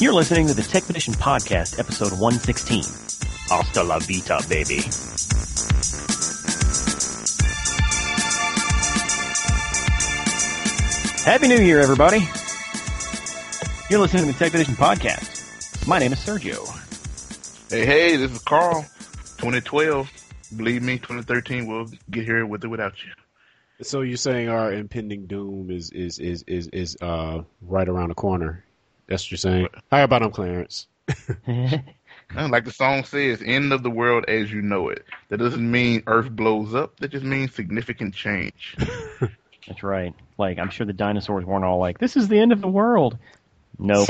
You're listening to the Tech Edition Podcast, episode 116. Hasta la vita, baby. Happy New Year, everybody. You're listening to the Tech Edition Podcast. My name is Sergio. Hey, hey, this is Carl. 2012. Believe me, 2013 will get here with or without you. So you're saying our impending doom is is is is is uh right around the corner? That's what you're saying. How about I'm Clarence? like the song says, end of the world as you know it. That doesn't mean Earth blows up. That just means significant change. That's right. Like, I'm sure the dinosaurs weren't all like, this is the end of the world. Nope.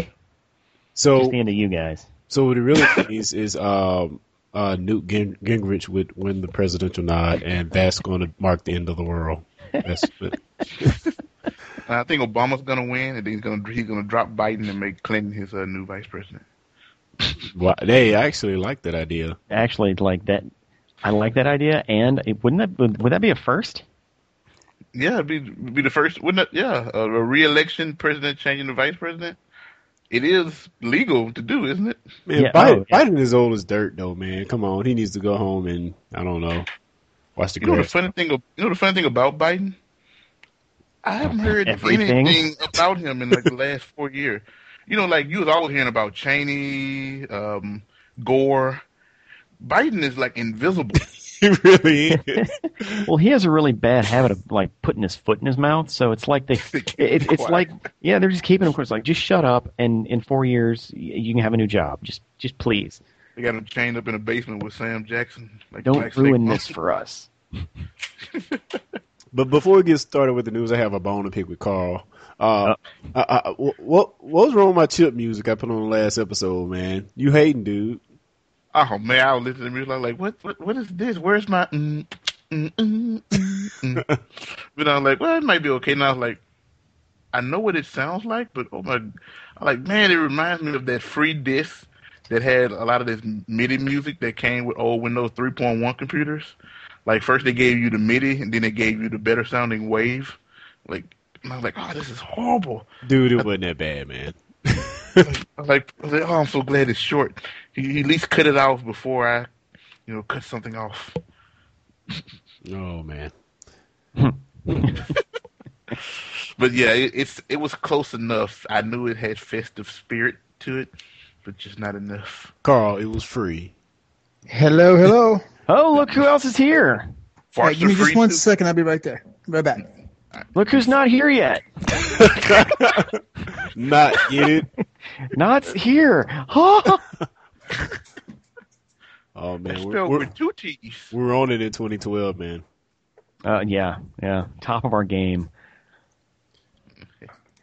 So Just the end of you guys. so what it really means is um uh Newt Gin- Gingrich would win the presidential nod, and that's going to mark the end of the world. That's it. And I think Obama's gonna win, and then he's gonna he's gonna drop Biden and make Clinton his uh, new vice president. Wow, they actually like that idea. Actually, like that, I like that idea, and it, wouldn't that would, would that be a first? Yeah, it'd be it'd be the first, wouldn't it? Yeah, a, a re-election president changing the vice president. It is legal to do, isn't it? Man, Yeah, Biden, oh, yeah. Biden is old as dirt, though. Man, come on, he needs to go home and I don't know, watch the You know the funny thing. You know the funny thing about Biden. I haven't heard Everything. anything about him in like the last four years. You know, like you was always hearing about Cheney, um, Gore. Biden is like invisible. he really is. Well, he has a really bad habit of like putting his foot in his mouth, so it's like they, it, it's it's Quiet. like yeah, they're just keeping him course Like, just shut up, and in four years you can have a new job. Just just please They got him chained up in a basement with Sam Jackson. Like don't Black ruin Mountain. this for us. But before we get started with the news, I have a bone to pick with Carl. Uh, I, I, what what was wrong with my chip music I put on the last episode, man? You hating, dude? Oh man, I was listening to music. I was like, what, what, what is this? Where's my? Mm, mm, mm, mm, mm. but I was like, well, it might be okay. And I was like, I know what it sounds like, but oh my, I'm like, man, it reminds me of that free disc that had a lot of this MIDI music that came with old Windows 3.1 computers. Like first they gave you the MIDI, and then they gave you the better sounding wave. Like, and I was like, oh, this is horrible. Dude, it wasn't that bad, man. I like, I was like, oh, I'm so glad it's short. He, he at least cut it off before I, you know, cut something off. Oh man. But yeah, it, it's it was close enough. I knew it had festive spirit to it, but just not enough. Carl, it was free. Hello, hello. Oh, look who else is here! Hey, give me just one too. second. I'll be right there. Right back. Look who's not here yet. Not get it. Not here. Oh, Oh man, we're, we're, two T's. we're on it in 2012, man. uh, yeah, yeah, top of our game.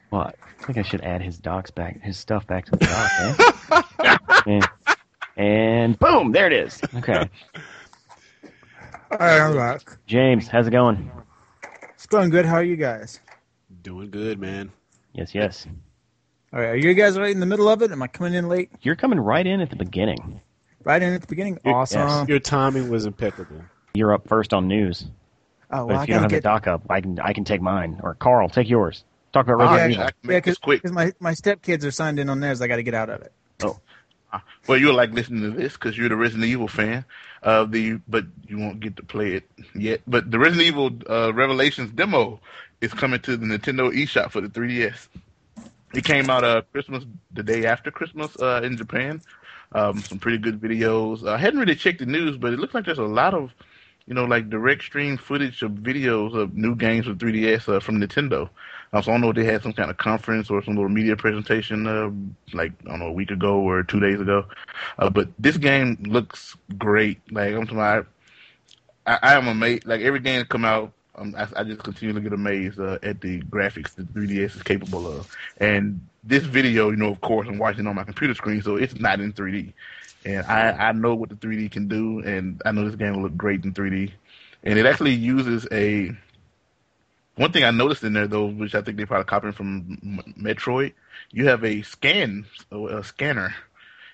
Well, I think I should add his docs back, his stuff back to the doc. Eh? and, and boom, there it is. Okay, All right, I'm back. James, how's it going? It's going good. How are you guys? Doing good, man. Yes, yes. All right, are you guys right in the middle of it? Am I coming in late? You're coming right in at the beginning. Right in at the beginning? Your- Awesome. Your timing was impeccable. You're up first on news. Oh, But well, I if you don't have gotta the get. doc up, I can I can take mine. Or Carl, take yours. Talk about Ah, Resident yeah, Evil. I can Yeah, make this quick. because my, my stepkids are signed in on theirs. I got to get out of it. Well, you'll like listening to this because you're the Resident Evil fan. Uh, the but you won't get to play it yet. But the Resident Evil uh, Revelations demo is coming to the Nintendo eShop for the 3DS. It came out uh Christmas the day after Christmas uh, in Japan. Um, some pretty good videos. I hadn't really checked the news, but it looks like there's a lot of you know like direct stream footage of videos of new games for 3DS uh, from Nintendo. Um, so I don't know if they had some kind of conference or some little media presentation, uh, like I don't know, a week ago or two days ago. Uh, but this game looks great. Like I'm talking about, I, I am amazed. Like every game that come out, um, I, I just continue to get amazed uh, at the graphics that 3DS is capable of. And this video, you know, of course, I'm watching on my computer screen, so it's not in 3D. And I, I know what the 3D can do, and I know this game will look great in 3D. And it actually uses a one thing I noticed in there though, which I think they probably copied from Metroid, you have a scan, a scanner,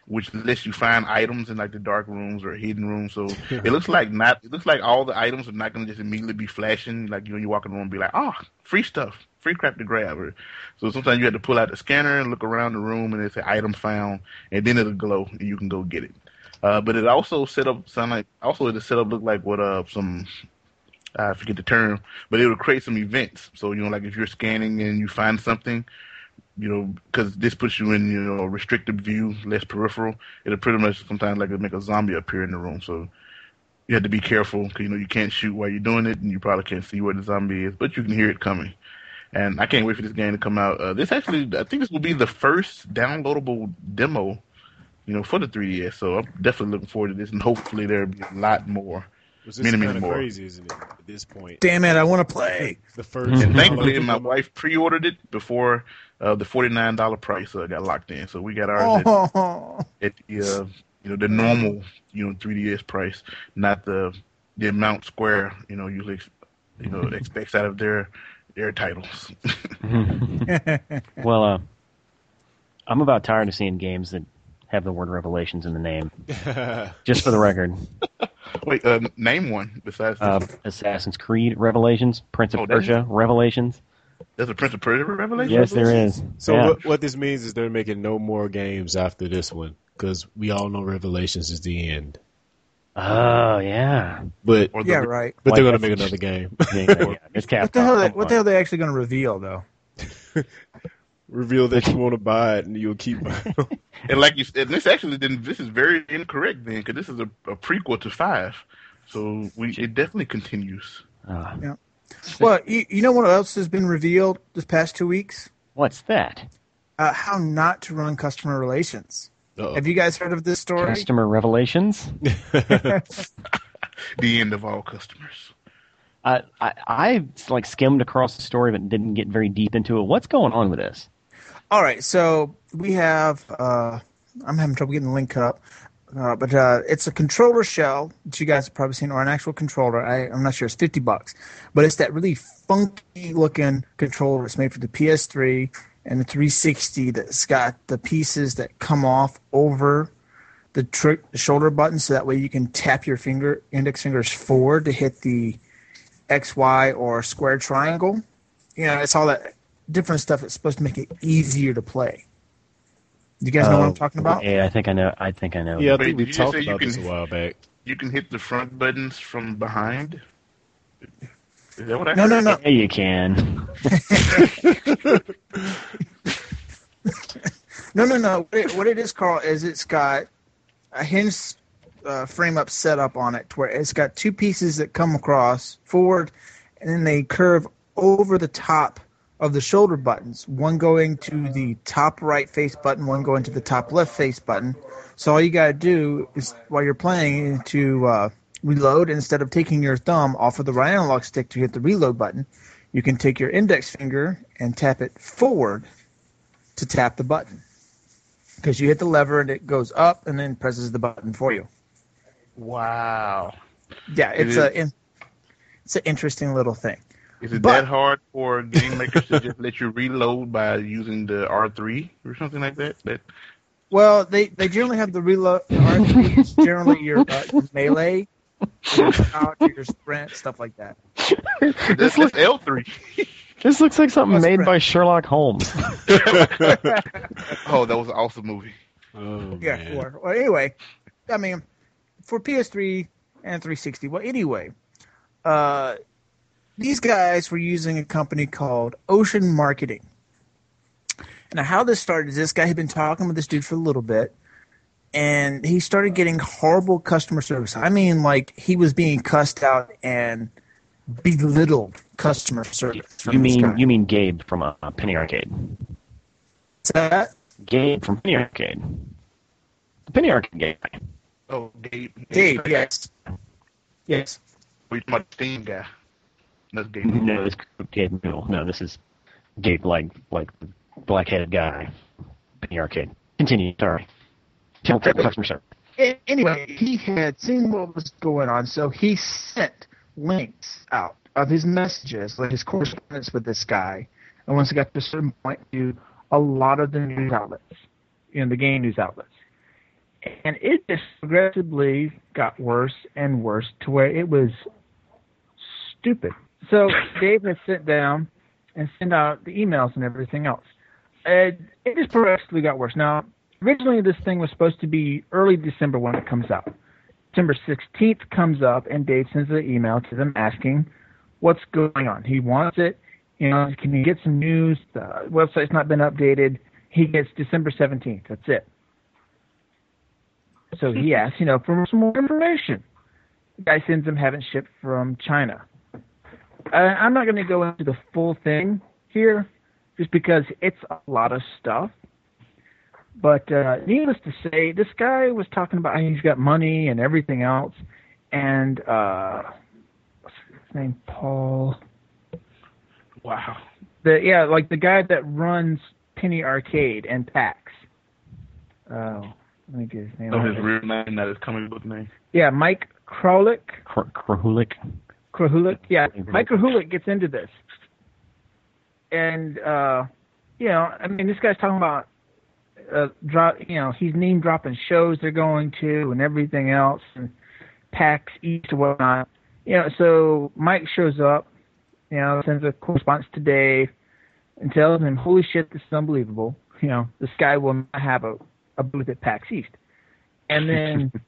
which lets you find items in like the dark rooms or hidden rooms. So it looks like not, it looks like all the items are not going to just immediately be flashing. Like you know, you walk in the room and be like, oh, free stuff, free crap to grab. So sometimes you have to pull out the scanner and look around the room, and it's an item found, and then it'll glow, and you can go get it. Uh, but it also set up sound like also the setup looked like what uh some I forget the term, but it will create some events. So you know, like if you're scanning and you find something, you know, because this puts you in you know restricted view, less peripheral. It'll pretty much sometimes like make a zombie appear in the room. So you have to be careful because you know you can't shoot while you're doing it, and you probably can't see where the zombie is, but you can hear it coming. And I can't wait for this game to come out. Uh, this actually, I think this will be the first downloadable demo you know, for the 3DS. So I'm definitely looking forward to this, and hopefully there'll be a lot more. Which Many, is many kind of more. crazy, isn't it? At this point, Damn it! I want to play. the first. And thankfully, downloadable my wife pre-ordered it before uh, the forty-nine dollar price uh, got locked in. So we got ours at, Oh, at the uh, you know the normal you know 3DS price, not the the amount Square you know usually you know expects out of their their titles. well, uh, I'm about tired of seeing games that have the word Revelations in the name. Just for the record, Wait, uh, name one besides this. uh, Assassin's Creed Revelations, Prince of Oh, there's- Persia Revelations. There's a Prince of Persia Revelation. Yes, there is. So Yeah. what, what this means is they're making no more games after this one because we all know Revelations is the end. Oh yeah. But Or the, yeah, right. but they're Like gonna make another game. yeah, yeah, yeah. It's What the hell? They, what the hell? Are they actually going to reveal though? Reveal that you want to buy it and you'll keep. Buying And like you said, this actually didn't. This is very incorrect then, because this is a, a prequel to five. So we it definitely continues. Uh, Well, you, you know what else has been revealed this past two weeks? what's that? Uh, how not to run customer relations. Uh-oh. Have you guys heard of this story? Customer Revelations. The end of all customers. I, I I like skimmed across the story but didn't get very deep into it. What's going on with this? All right, so we have. Uh, I'm having trouble getting the link up, uh, but uh, it's a controller shell that you guys have probably seen, or an actual controller. I, I'm not sure. It's fifty bucks, but it's that really funky looking controller. It's made for the PS3 and the 360. That's got the pieces that come off over the, the shoulder button, so that way you can tap your finger index fingers forward to hit the X, Y, or square triangle. You know, it's all that different stuff that's supposed to make it easier to play. You guys know what I'm Oh, talking about? Yeah, I think I know. I think I know. yeah, I think we did you just talked say you about this a while back. You can hit the front buttons from behind. Is that what I No, heard? no, no. Yeah, you can. No, no, no. What it, what it is, Carl, is it's got a hinge uh, frame up setup on it where it's got two pieces that come across forward and then they curve over the top of the shoulder buttons, one going to the top right face button, one going to the top left face button. So all you got to do is while you're playing to uh, reload, instead of taking your thumb off of the right analog stick to hit the reload button, you can take your index finger and tap it forward to tap the button because you hit the lever and it goes up and then presses the button for you. Wow. Yeah, It it's a it's an interesting little thing. Is it But- that hard for game makers to just let you reload by using the R3 or something like that? That Well, they they generally have the reload. R3 is generally your uh, melee, your crouch, your sprint, stuff like that. that's, that's L3. This looks like something That's made correct. by Sherlock Holmes. Oh, that was an awesome movie. Oh, Yeah, man. sure. Well, anyway, I mean, for PS3 and 360. Well, anyway, uh, these guys were using a company called Ocean Marketing. Now, how this started is this guy had been talking with this dude for a little bit, and he started getting horrible customer service. I mean, like he was being cussed out and belittled customer service. You mean you mean Gabe from uh, Penny Arcade? What's that? Gabe from Penny Arcade. The Penny Arcade game. Oh, Gabe. Gabe, yes, yes. We talking about the team guy. That's Gabe. No, this is Gabe Newell. No, this is Gabe, like like the black-headed guy. in the Arcade. Continue. Sorry. Tell customer service. Anyway, he had seen what was going on, so he sent links out of his messages, like his correspondence with this guy, and once it got to a certain point, to a lot of the news outlets, you know, the game news outlets. And it just progressively got worse and worse to where it was stupid. So Dave has sent down and sent out the emails and everything else. It, it just progressively got worse. Now, originally this thing was supposed to be early December when it comes out. December 16th comes up, and Dave sends an email to them asking what's going on. He wants it. You know, can you get some news? The website's not been updated. He gets December 17th. That's it. So he asks, you know, for some more information. The guy sends him haven't shipped from China. Uh, I'm not going to go into the full thing here, just because it's a lot of stuff. But uh, needless to say, this guy was talking about how he's got money and everything else, and uh, what's his name? Paul. Wow. The yeah, like the guy that runs Penny Arcade and PAX. Oh, let me get his name. No, out his real name, not his comic book name. Yeah, Mike Krolick. Kr- Krahulik. Yeah. Mike Krahulik gets into this, and uh, you know, I mean, this guy's talking about uh, drop. You know, he's name dropping shows they're going to and everything else, and PAX East and whatnot. You know, so Mike shows up. You know, sends a correspondence to Dave and tells him, "Holy shit, this is unbelievable." You know, this guy will not have a a booth at PAX East, and then.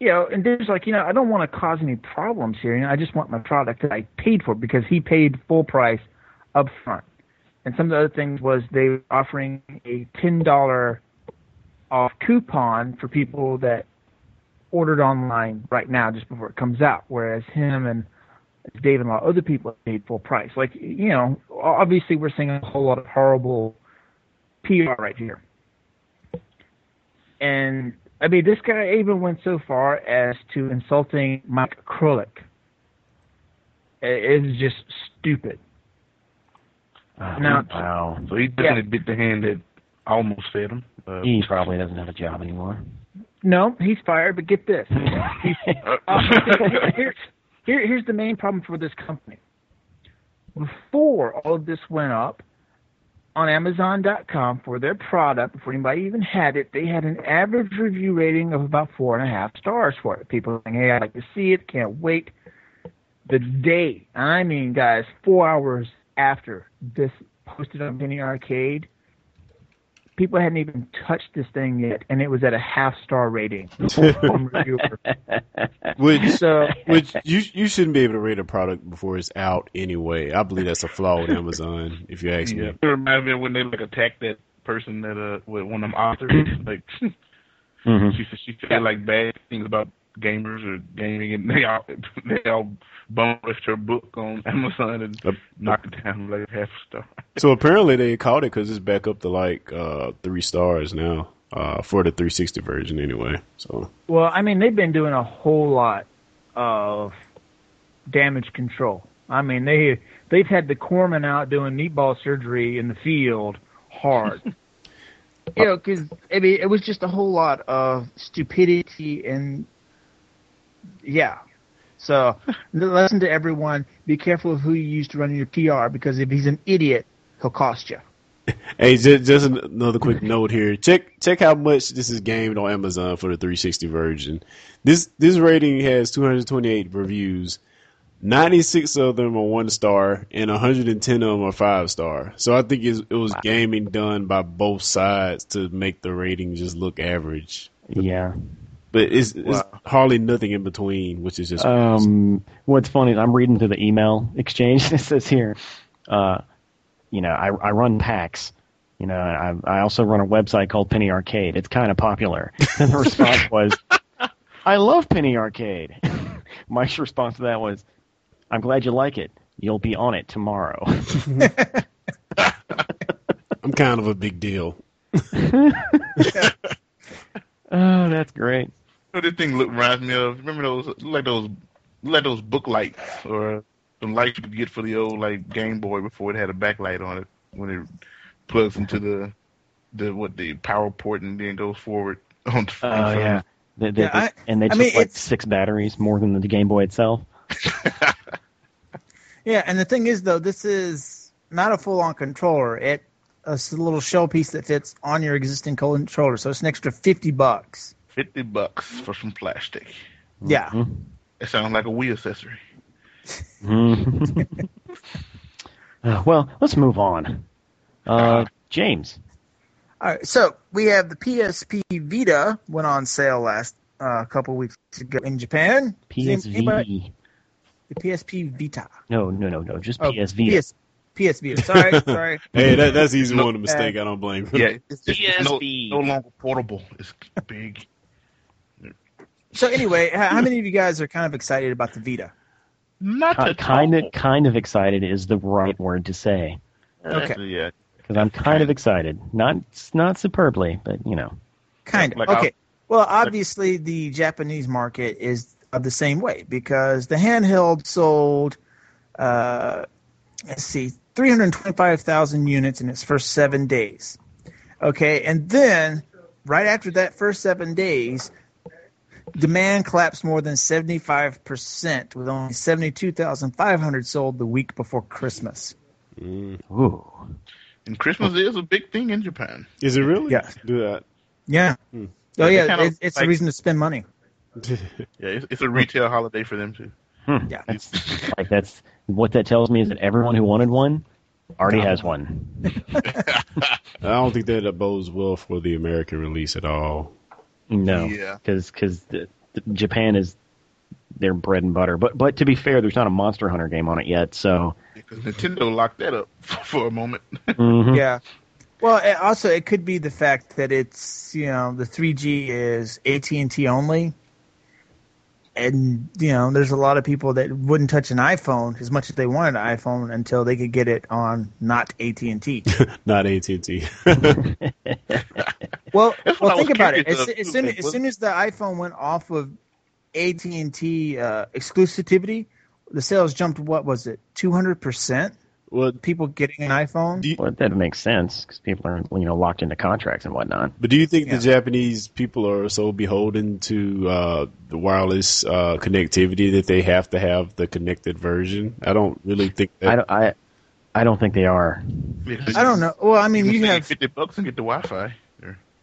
you know, and Dave's like, you know, I don't want to cause any problems here. You know, I just want my product that I paid for because he paid full price up front. And some of the other things was they were offering a ten dollar off coupon for people that ordered online right now just before it comes out, whereas him and Dave and a lot of other people paid full price. Like, you know, obviously we're seeing a whole lot of horrible PR right here. And I mean, this guy even went so far as to insulting Mike Krahulik. It is just stupid. Oh, Now- wow. So he definitely bit the hand that almost fed him. Uh, He probably doesn't have a job anymore. No, he's fired. But get this: uh, here's here, here's the main problem for this company. Before all of this went up on Amazon.com for their product, before anybody even had it, they had an average review rating of about four and a half stars for it. People saying, "Hey, I'd like to see it. Can't wait." The day, I mean, guys, four hours after this posted on Penny Arcade, people hadn't even touched this thing yet, and it was at a half star rating from reviewer. Which So which you you shouldn't be able to rate a product before it's out anyway. I believe that's a flaw with Amazon, if you ask yeah. me. It reminds me of when they like attacked that person that uh with one of them authors. like Mhm. she said she said like bad things about gamers or gaming and they all they all bum rushed her book on Amazon and Yep. knocked it down like half a star. So apparently they caught it because it's back up to like uh, three stars now uh, for the 360 version anyway. So Well, I mean, they've been doing a whole lot of damage control. I mean, they they've had the corpsman out doing meatball surgery in the field hard. you know, because I mean, it was just a whole lot of stupidity and yeah. So, the lesson to everyone: be careful of who you use to run your PR because if he's an idiot, he'll cost you. hey, just, just another quick note here. Check check how much this is gamed on Amazon for the 360 version. This this rating has 228 reviews. 96 of them are one star and 110 of them are five star. So I think it's, it was gaming done by both sides to make the rating just look average. Yeah. But it's, it's Wow. hardly nothing in between, which is just Um, what's funny is I'm reading through the email exchange. It says here, uh, you know, I, I run PAX. You know, I, I also run a website called Penny Arcade. It's kind of popular. And the response was, I love Penny Arcade. Mike's response to that was, I'm glad you like it. You'll be on it tomorrow. I'm kind of a big deal. oh, that's great. You know, this thing look reminds me of remember those like those like those book lights or some lights you could get for the old like Game Boy before it had a backlight on it when it plugs into the the what the power port and then goes forward on the Oh, front. yeah. They, they, Yeah, I- and they I just mean, like it's- six batteries more than the Game Boy itself. Yeah, and the thing is, though, this is not a full-on controller. It it's a little shell piece that fits on your existing controller, so it's an extra fifty bucks. Fifty bucks for some plastic. Yeah, Mhm. It sounds like a Wii accessory. Mhm. Uh, well, let's move on. Uh, James, All right, so we have the PSP Vita went on sale last uh, couple weeks ago in Japan. Does anybody- PSV. The PSP Vita. No, no, no, no, just Oh, PS Vita. PS, PS Vita. Sorry, sorry. Hey, that, that's easy No. one to mistake. I don't blame. Yeah, it's, it's, it's no, PSP. no longer portable. It's big. So anyway, how how many of you guys are kind of excited about the Vita? Not Ki- at kind of, kind of excited is the right word to say Okay. Yeah. because I'm kind of excited. Not, not superbly, but you know. Kind of. Like okay. Well, obviously, the Japanese market is of the same way because the handheld sold, uh, let's see, 325,000 units in its first seven days. Okay. And then, right after that first seven days, demand collapsed more than 75%, with only 72,500 sold the week before Christmas. Mm. Ooh. And Christmas is a big thing in Japan. Is it really? Yeah. Do that. Yeah. Hmm. Oh, They yeah. kind It's, it's a reason to spend money. Yeah, it's, it's a retail holiday for them too. Hmm. Yeah. That's, like that's what that tells me is that everyone who wanted one already has one. I don't think that bodes well for the American release at all. No, Yeah. because Japan is their bread and butter. But but to be fair, there's not a Monster Hunter game on it yet. So Because Nintendo locked that up for a moment. mhm. Yeah. Well, it- also it could be the fact that it's you know the 3G is AT and T only, and you know there's a lot of people that wouldn't touch an iPhone as much as they wanted an iPhone until they could get it on not AT and T. Not AT and T. Well, well think about it. As, as soon as soon as the iPhone went off of AT and T uh, exclusivity, the sales jumped. What was it? Two hundred percent. Well, People getting an iPhone. you, Well, that makes sense because people are you know locked into contracts and whatnot. but do you think Yeah. the Japanese people are so beholden to uh, the wireless uh, connectivity that they have to have the connected version? I don't really think that. I don't I, I don't think they are. I don't know. Well, I mean, You you can pay have fifty bucks and get the Wi-Fi.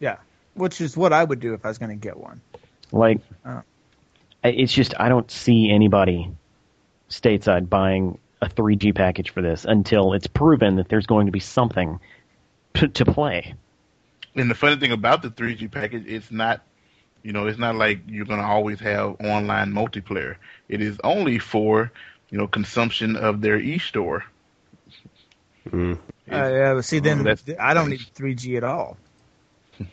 Yeah, which is what I would do if I was going to get one. Like, Oh. It's just I don't see anybody stateside buying a 3G package for this until it's proven that there's going to be something to, to play. And the funny thing about the 3G package, it's not, you know, it's not like you're going to always have online multiplayer. It is only for, you know, consumption of their e-store. Mm. Uh, yeah, but see, then that's- I don't need 3G at all.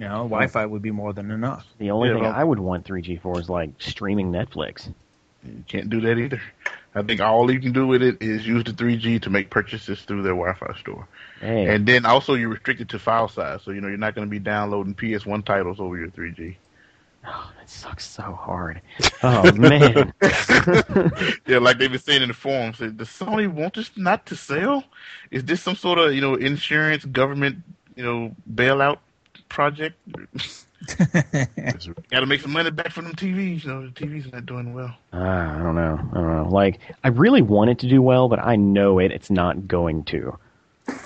You know, Wi-Fi would be more than enough. The only Yeah, thing well- I would want 3G for is like streaming Netflix. You can't do that either. I think all you can do with it is use the 3G to make purchases through their Wi-Fi store. Hey, And then also you're restricted to file size, so you know you're not going to be downloading PS1 titles over your 3G. oh, that sucks so hard. Oh man, yeah, like they've been saying in the forums, does Sony want this not to sell? Is this some sort of you know insurance government you know bailout project? Got to make some money back from them TVs. You know the TVs not doing well. Ah, I don't know. I don't know. Like, I really want it to do well, but I know it. It's not going to.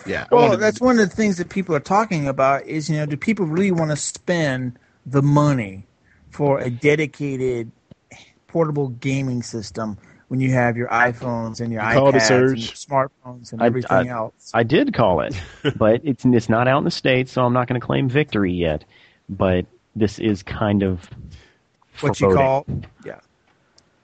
Yeah. I Well, wanna- that's one of the things that people are talking about is, you know, do people really want to spend the money for a dedicated portable gaming system when you have your iPhones and your You iPads and smartphones and I- everything I- else? I did call it, but it's it's not out in the states, so I'm not going to claim victory yet. But this is kind of What you call, yeah.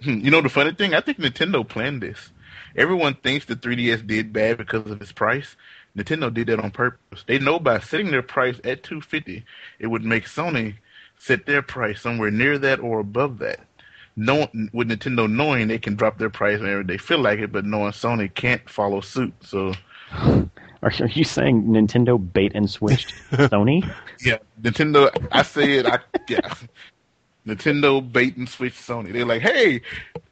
Hmm, You know the funny thing? I think Nintendo planned this. Everyone thinks the 3DS did bad because of its price. Nintendo did that on purpose. They know by setting their price at 250, it would make Sony set their price somewhere near that or above that. No, with Nintendo knowing they can drop their price whenever they feel like it, but knowing Sony can't follow suit. So Are, are you saying Nintendo bait and switched Sony? yeah, Nintendo. I say it. I yeah. Nintendo bait and switch Sony. They're like, hey,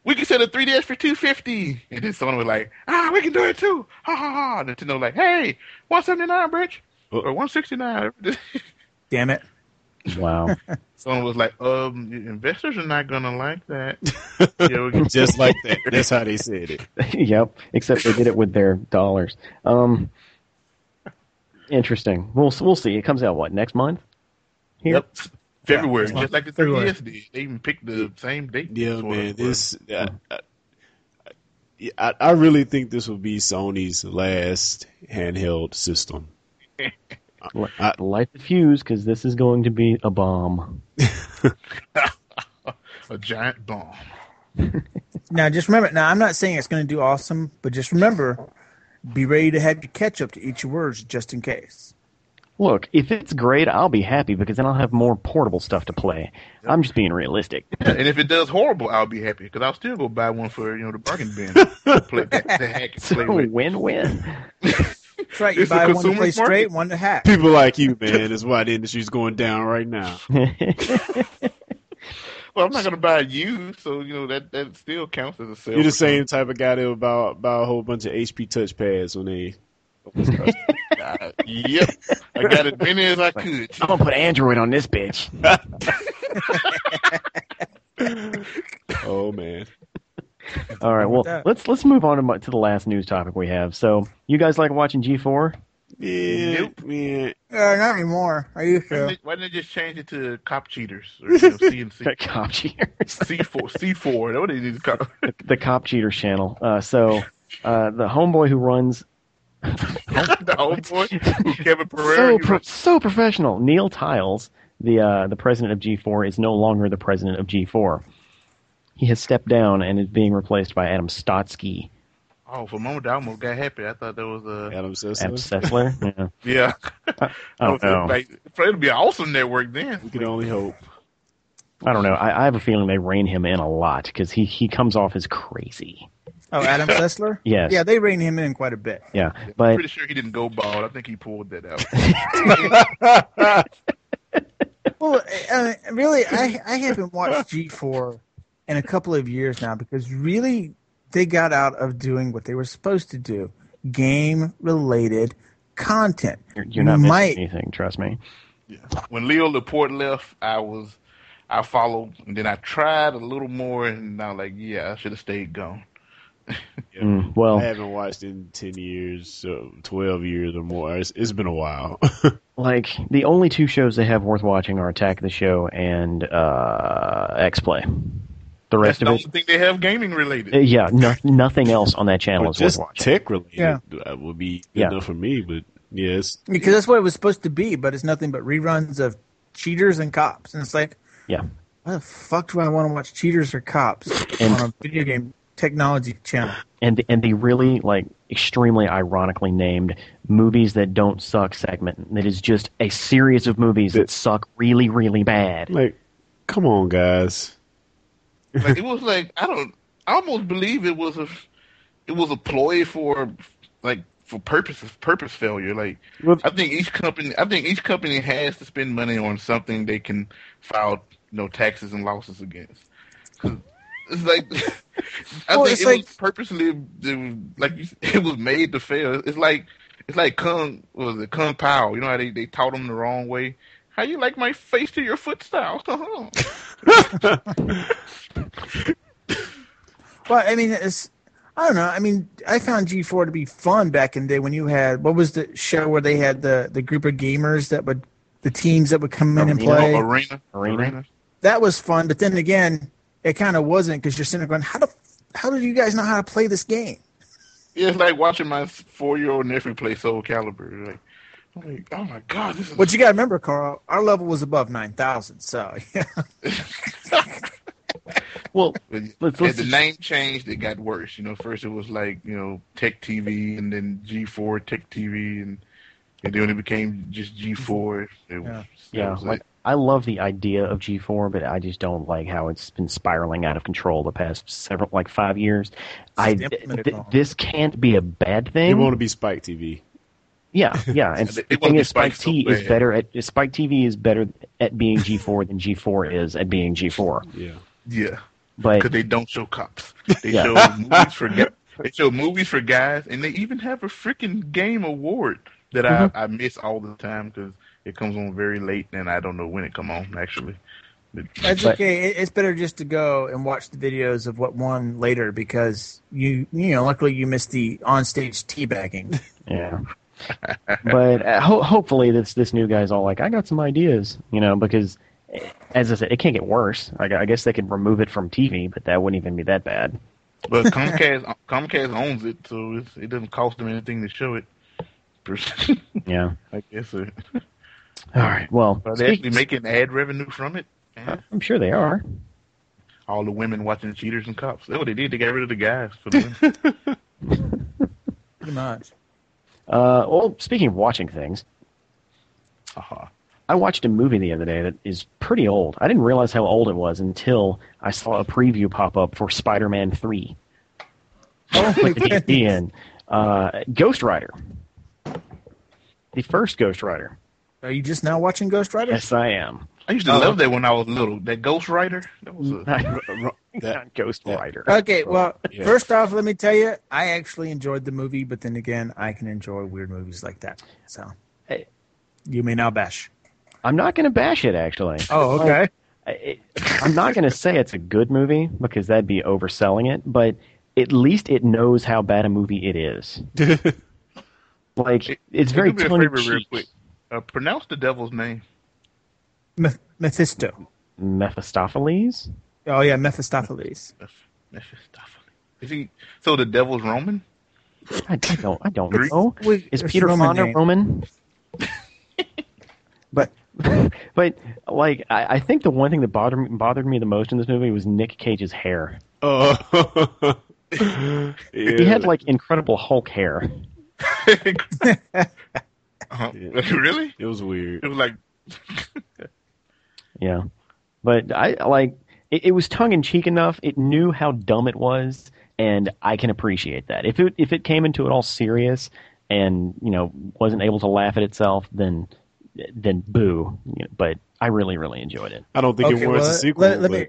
we can sell the 3DS for 250 And then Sony was like, ah, we can do it too. Ha ha ha. Nintendo like, hey, 179 bitch. Or 169 Damn it. Wow. Someone was like, um, investors are not gonna like that. yeah, Just like that. That's how they said it. yep. Except they did it with their dollars. Um, interesting. We'll we'll see. It comes out what next month? Here. Yep. February, Yeah. just like the February. 3DS did. They even picked the same date. Yeah, man. This. I, I, Yeah, I, I really think this will be Sony's last handheld system. Li- I- Light the fuse because this is going to be a bomb. A giant bomb. Now, just remember. Now, I'm not saying it's going to do awesome, but just remember, be ready to have your catch up to eat your words just in case. Look, if it's great, I'll be happy because then I'll have more portable stuff to play. I'm just being realistic. and if it does horrible, I'll be happy because I'll still go buy one for you know the bargain bin to play to hack and So play with. win-win. That's right. You It's a buy one to consumer's play straight, market. one to hack. People like you, man, is why the industry's going down right now. Well, I'm not gonna buy you, so you know that that still counts as a sale. You're the for some. same type of guy that would buy, buy a whole bunch of HP touchpads when they. Uh, yep, I got as many as I could. I'm gonna put Android on this bitch. oh man, All right, well, that. let's let's move on to, my, to the last news topic we have. So, you guys like watching G4? yeah, Nope. man. Uh, not anymore. Are you Why sure? didn't, they, why didn't they just change it to cop cheaters or you know, C and C? The cop cheaters. C four, C four. That's what they need to call. the cop cheaters channel. Uh, so, uh, the homeboy who runs the homeboy, Kevin Pereira. so pro- runs- so professional. Neal Tiles, the uh, the president of G4, is no longer the president of G4. He has stepped down and is being replaced by Adam Stotsky. oh, for a moment, I almost got happy. I thought that was a Adam says Adam. Sessler. Yeah. yeah. I I don't know. like, it'll be an awesome network then. We can only hope. I don't know. I, I have a feeling they rein him in a lot because he, he comes off as crazy. Oh, Adam Sessler? Yes. Yeah, they rein him in quite a bit. Yeah, but I'm but pretty sure he didn't go bald. I think he pulled that out. Well, uh, really, I I haven't watched G4 in a couple of years now because really they got out of doing what they were supposed to do, game related content. you're, you're not missing anything. Trust me. Yeah. when Leo Laporte left, I was, I followed, and then I tried a little more, and I was like, yeah, I should have stayed gone. Mm, I haven't watched in ten years, so twelve years or more. It's, it's been a while. like the only two shows they have worth watching are Attack of the Show and uh, X Play. The That's rest the of only it, thing they have gaming related. uh, yeah, no, nothing else on that channel But is worth just watching. tech related Yeah. uh, would be good Yeah. enough for me. But yes, Because that's what it was supposed to be, but it's nothing but reruns of cheaters and cops. And it's like, Yeah. why the fuck do I want to watch cheaters or cops And- on a video game technology channel? and and the really like extremely ironically named movies that don't suck segment that is just a series of movies that suck really really bad. like, come on, guys. Like it was like I don't, I almost believe it was a, it was a ploy for, like for purpose purpose failure. Like Well- I think each company, I think each company has to spend money on something they can file, you know, taxes and losses against. It's like I Well, think it like- was purposely it was, like you, it was made to fail. It's like it's like Kung was it Kung Pow? You know how they they taught them the wrong way. How you like my face to your foot style? But I mean, it's I don't know. I mean, I found G4 to be fun back in the day when you had what was the show where they had the the group of gamers that would the teams that would come in and play. Oh, Arena, Arena? That was fun, but then again, it kind of wasn't because you're sitting there going, "How the how do you guys know how to play this game?" Yeah, it's like watching my four-year-old nephew play Soul Calibur. Like, I'm like, oh my god, this is. But you got to remember, Carl, our level was above nine thousand, so yeah. Well, But let's- yeah, let's the name changed. It got worse. You know, first it was like you know Tech TV, and then G4 Tech TV, and, and then it became just G4. It Yeah. it yeah, was like I love the idea of G4, but I just don't like how it's been spiraling out of control the past several like 5 years. I Just implement it th- this can't be a bad thing. thing. want to be Spike TV. Yeah, yeah. And They- the thing is, Spike Spike T is bad. better at Spike TV is better at being G4 than G4 is at being G4. Yeah. yeah, But because they don't show cops. They Yeah. show movies for guys. They show movies for guys, and they even have a freaking game award that Mm-hmm. I I miss all the time because it comes on very late, and I don't know when it come on actually. That's But- okay. It's better just to go and watch the videos of what won later because you you know luckily you missed the on onstage teabagging. yeah. But uh, ho- hopefully this this new guy's all like, I got some ideas, you know, because as I said, it can't get worse. I, I guess they could remove it from TV, but that wouldn't even be that bad. But Comcast Comcast owns it, so it's, it doesn't cost them anything to show it. Yeah. I guess. Uh, All right. Well, are they speak- actually making ad revenue from it? Yeah. I'm sure they are. All the women watching Cheaters and Cops. That's what they did. They got rid of the guys for the women. Pretty much. Uh, well, speaking of watching things, Haha. I watched a movie the other day that is pretty old. I didn't realize how old it was until I saw a preview pop up for Spider-Man 3. Oh With the in. Uh, Ghost Rider. The first Ghost Rider. Are you just now watching Ghost Rider? Yes, I am. I used to Oh. love that when I was little. That Ghost Rider. That was a, That, Ghost Yeah. Rider. Okay, well, Yeah. first off, let me tell you, I actually enjoyed the movie, but then again, I can enjoy weird movies like that. So, Hey. you may now bash. I'm not going to bash it, actually. Oh, okay. I- it, I'm not going to say it's a good movie because that'd be overselling it, but at least it knows how bad a movie it is. Like It- it's Hey, very do me a tongue in favor real cheek. quick. Uh, pronounce the devil's name. Meph- Mephisto. Mephistopheles. Oh yeah, Mephistopheles. Mephistopheles. Is he? So the devil's Roman? I, I don't. I don't Greek? know. Wait, Is it's Peter Roman Fonda name. Roman? but, but like I, I think the one thing that bothered me, bothered me the most in this movie was Nick Cage's hair. Oh. He had like Incredible Hulk hair. Uh-huh. Yeah. really? it was weird. It was like Yeah, but I like it, it was tongue in cheek enough. It knew how dumb it was, and I can appreciate that. If it if it came into it all serious and you know wasn't able to laugh at itself, then then boo. You know, but I really really enjoyed it. I don't think it warrants well, a sequel. Let, let but me,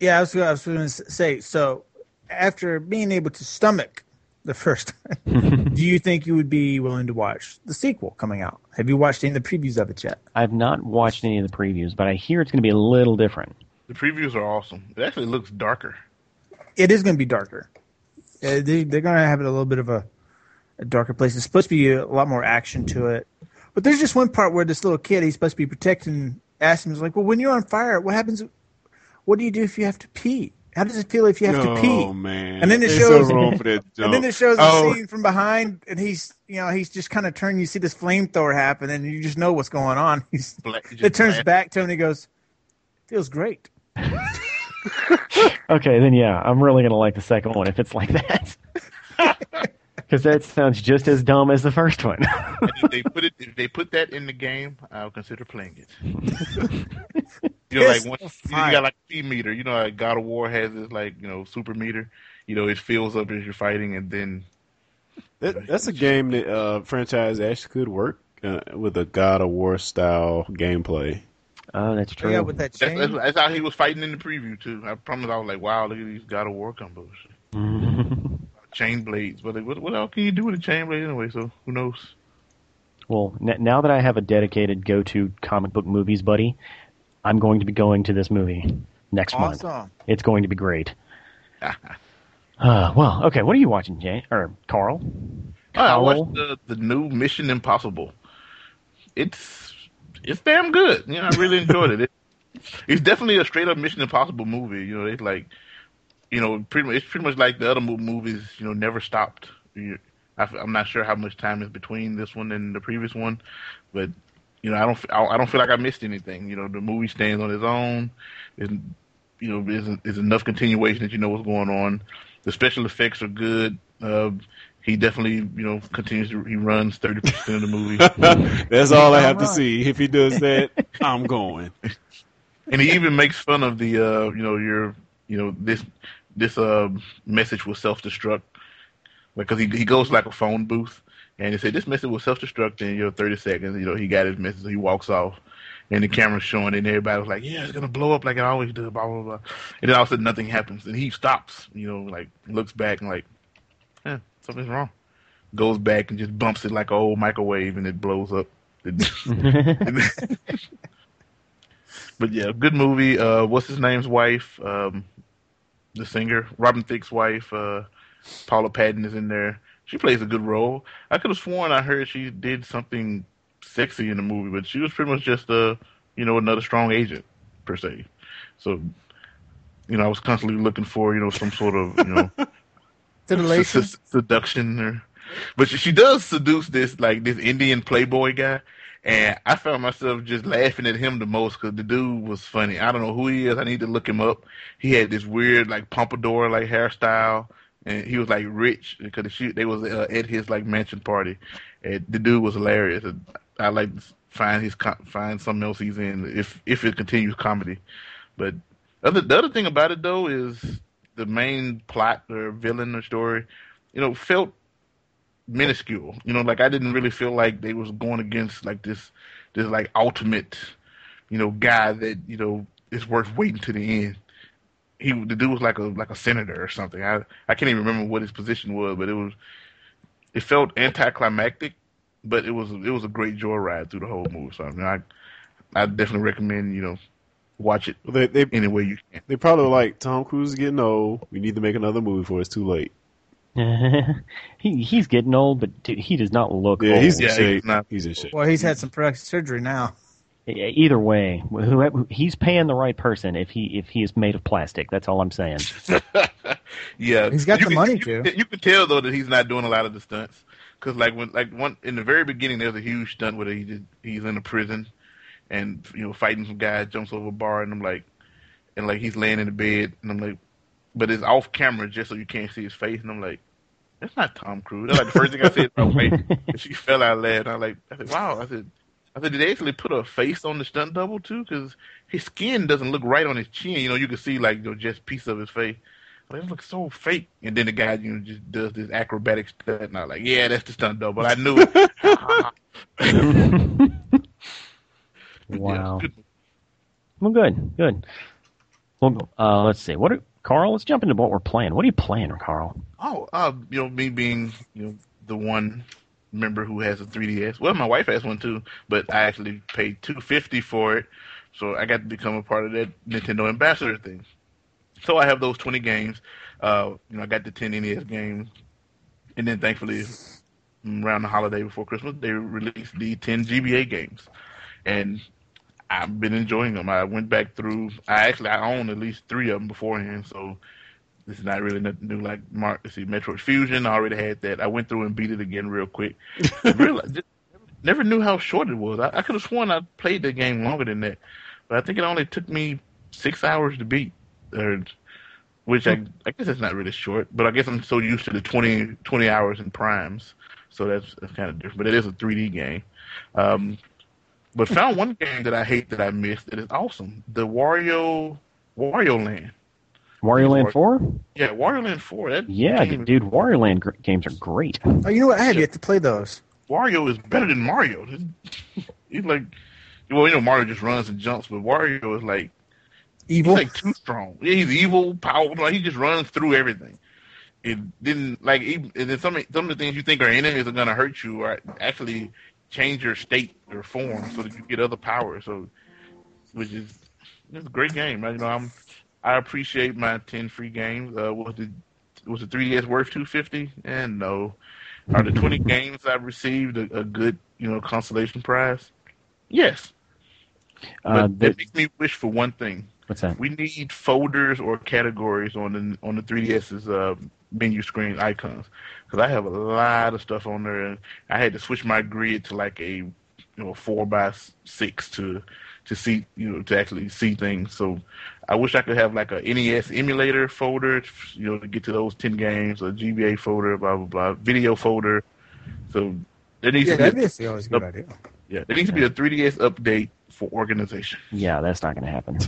yeah, I was, I was going to say. So, after being able to stomach the first, do you think you would be willing to watch the sequel coming out? Have you watched any of the previews of it yet? I've not watched any of the previews, but I hear it's going to be a little different. the previews are awesome. It actually looks darker. It is going to be darker. Uh, they, they're going to have it a little bit of a, a darker place. It's supposed to be a lot more action to it. But there's just one part where this little kid, he's supposed to be protecting asks him, He's like, well, when you're on fire, what happens? What do you do if you have to pee? How does it feel if you have oh to pee? man, And then it It's shows- so wrong for that And then joke. it shows a Oh. scene from behind, and he's, you know, he's just kind of turning. You see this flamethrower happen, and you just know what's going on. He's, Black, it turns black. back to him, and he goes, "Feels great." Okay, then yeah, I'm really going to like the second one if it's like that. Because that sounds just as dumb as the first one. And if they put it, if they put that in the game, I'll consider playing it. You're like Piss once you got like a P meter. You know, like God of War has this like you know super meter. You know, it fills up as you're fighting, and then That, that's a game that uh, franchise actually could work uh, with a God of War style gameplay. oh, that's true. Yeah, with that that's, that's, that's how he was fighting in the preview too. I promise, I was like, wow, look at these God of War combos, chain blades. But like, what what else can you do with a chain blade anyway? So who knows? Well, n- now that I have a dedicated go-to comic book movies buddy, I'm going to be going to this movie next month. Awesome. It's going to be great. Uh, well, okay. What are you watching, Jay or Carl? Oh, I watched the the new Mission Impossible. It's it's damn good. You know, I really enjoyed it. it. It's definitely a straight up Mission Impossible movie. You know, it's like, you know, pretty much it's pretty much like the other movies. You know, never stopped. You, I, am not sure how much time is between this one and the previous one, but you know, I don't I don't feel like I missed anything. You know, the movie stands on its own. It's, you know, is is enough continuation that you know what's going on. The special effects are good. Uh, he definitely, you know, continues to he runs thirty percent of the movie, That's all I have to see. If he does that, I'm going. and he even makes fun of the, uh, you know, your, you know, this this uh message will self destruct because he he goes like a phone booth and he said this message will self destruct in you know thirty seconds. You know, he got his message, he walks off. And the camera's showing, and everybody was like, "Yeah, it's gonna blow up like it always does." Blah blah blah. And then all of a sudden, nothing happens, and he stops. You know, like looks back and like, "Yeah, something's wrong." Goes back and just bumps it like an old microwave, and it blows up. but yeah, good movie. Uh, what's his name's wife? Um, the singer, Robin Thicke's wife. Uh, Paula Patton is in there. She plays a good role. I could have sworn I heard she did something sexy in the movie, but she was pretty much just a, you know, another strong agent per se. So you know, I was constantly looking for, you know, some sort of, you know, Titillation. s- seduction or but she, she does seduce this like this Indian playboy guy and I found myself just laughing at him the most because the dude was funny. I don't know who he is. I need to look him up. He had this weird like pompadour like hairstyle, and he was like rich because she, they was uh, at his like mansion party. And the dude was hilarious. And I like to find his find something else he's in if if it continues comedy. But other the other thing about it though is the main plot or villain or story, you know, felt minuscule. You know, like I didn't really feel like they was going against like this this like ultimate, you know, guy that, you know, is worth waiting to the end. He the dude was like a like a senator or something. I I can't even remember what his position was, but it was it felt anticlimactic, but it was it was a great joyride through the whole movie. So I mean, I I definitely recommend, you know, watch it They they any way you can. they probably like Tom Cruise is getting old. We need to make another movie before it's too late. he he's getting old, but dude, he does not look Yeah, old. he's in Yeah, shape. he's not- He's in shape. Well, he's had some plastic surgery now. Either way, whoever, he's paying the right person if he if he is made of plastic. That's all I'm saying. yeah, He's got You the can- money you, to. can- You can tell though that he's not doing a lot of the stunts because like when like one in the very beginning there's a huge stunt where he just, he's in a prison and you know fighting some guy jumps over a bar and I'm like and like he's laying in the bed and I'm like but it's off camera just so you can't see his face and I'm like that's not Tom Cruise. That's like the first thing I said. Oh wait, and she fell out laughing. I was like I said wow. I said. I said, did they actually put a face on the stunt double too? Because his skin doesn't look right on his chin. You know, you can see like you know, just piece of his face. Like, it looks so fake. And then the guy, you know, just does this acrobatic stunt, and I'm like, yeah, that's the stunt double. I knew it. wow. Yeah, good. Well, good, good. Well, uh, let's see. What are, Carl? Let's jump into what we're playing. What are you playing, Carl? Oh, uh, you know, me being you know the one member who has a 3ds. Well, my wife has one too, but I actually paid 250 for it, so I got to become a part of that Nintendo ambassador thing. So I have those 20 games. Uh, you know, I got the 10 NES games, and then thankfully, around the holiday before Christmas, they released the 10 GBA games, and I've been enjoying them. I went back through. I actually I own at least three of them beforehand, so this is not really nothing new. Like Mark, see, Metroid Fusion. I already had that. I went through and beat it again real quick. Realized, just, never knew how short it was. I, I could have sworn I played the game longer than that, but I think it only took me six hours to beat. Or, which I, I guess it's not really short, but I guess I'm so used to the 20, 20 hours in primes, so that's, that's kind of different. But it is a 3D game. Um, but found one game that I hate that I missed It is awesome: the Wario Wario Land. Wario Land Four? Yeah, Wario Land Four. That Yeah, game, dude. Wario Land gr- games are great. Oh, you know what? I have yet to play those. Wario is better than Mario. He's like, well, you know, Mario just runs and jumps, but Wario is like Evil. he's like too strong. Yeah, he's evil, powerful. Like he just runs through everything. It didn't like, even, and then some some of the things you think are enemies are gonna hurt you are actually change your state or form so that you get other powers. So, which is it's a great game. Right? You know, I'm I appreciate my ten free games. Uh, was the was the 3ds worth 250? And no. Are the 20 games I've received a, a good you know consolation prize? Yes. Uh, But that makes me wish for one thing. what's that? We need folders or categories on the on the 3ds's uh, menu screen icons because I have a lot of stuff on there, and I had to switch my grid to like a you know four by six to to see you know to actually see things. So I wish I could have like a NES emulator folder, you know, to get to those ten games, a GBA folder, blah blah blah, video folder. So there needs yeah, to be that'd be always a good idea. yeah, there needs to be a 3ds update for organization. Yeah, that's not going to happen.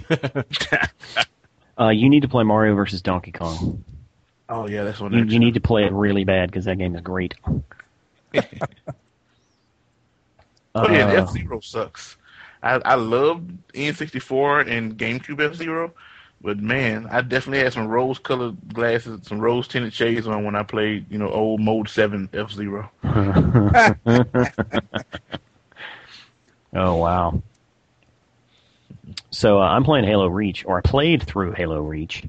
uh, you need to play Mario versus Donkey Kong. Oh yeah, that's one. You, you need to play it really bad because that game is great. Oh yeah, Uh, F Zero sucks. I I loved N64 and GameCube F Zero, but man, I definitely had some rose-colored glasses, some rose-tinted shades on when I played, you know, old Mode Seven F Zero. oh wow. So uh, I'm playing Halo Reach, or I played through Halo Reach.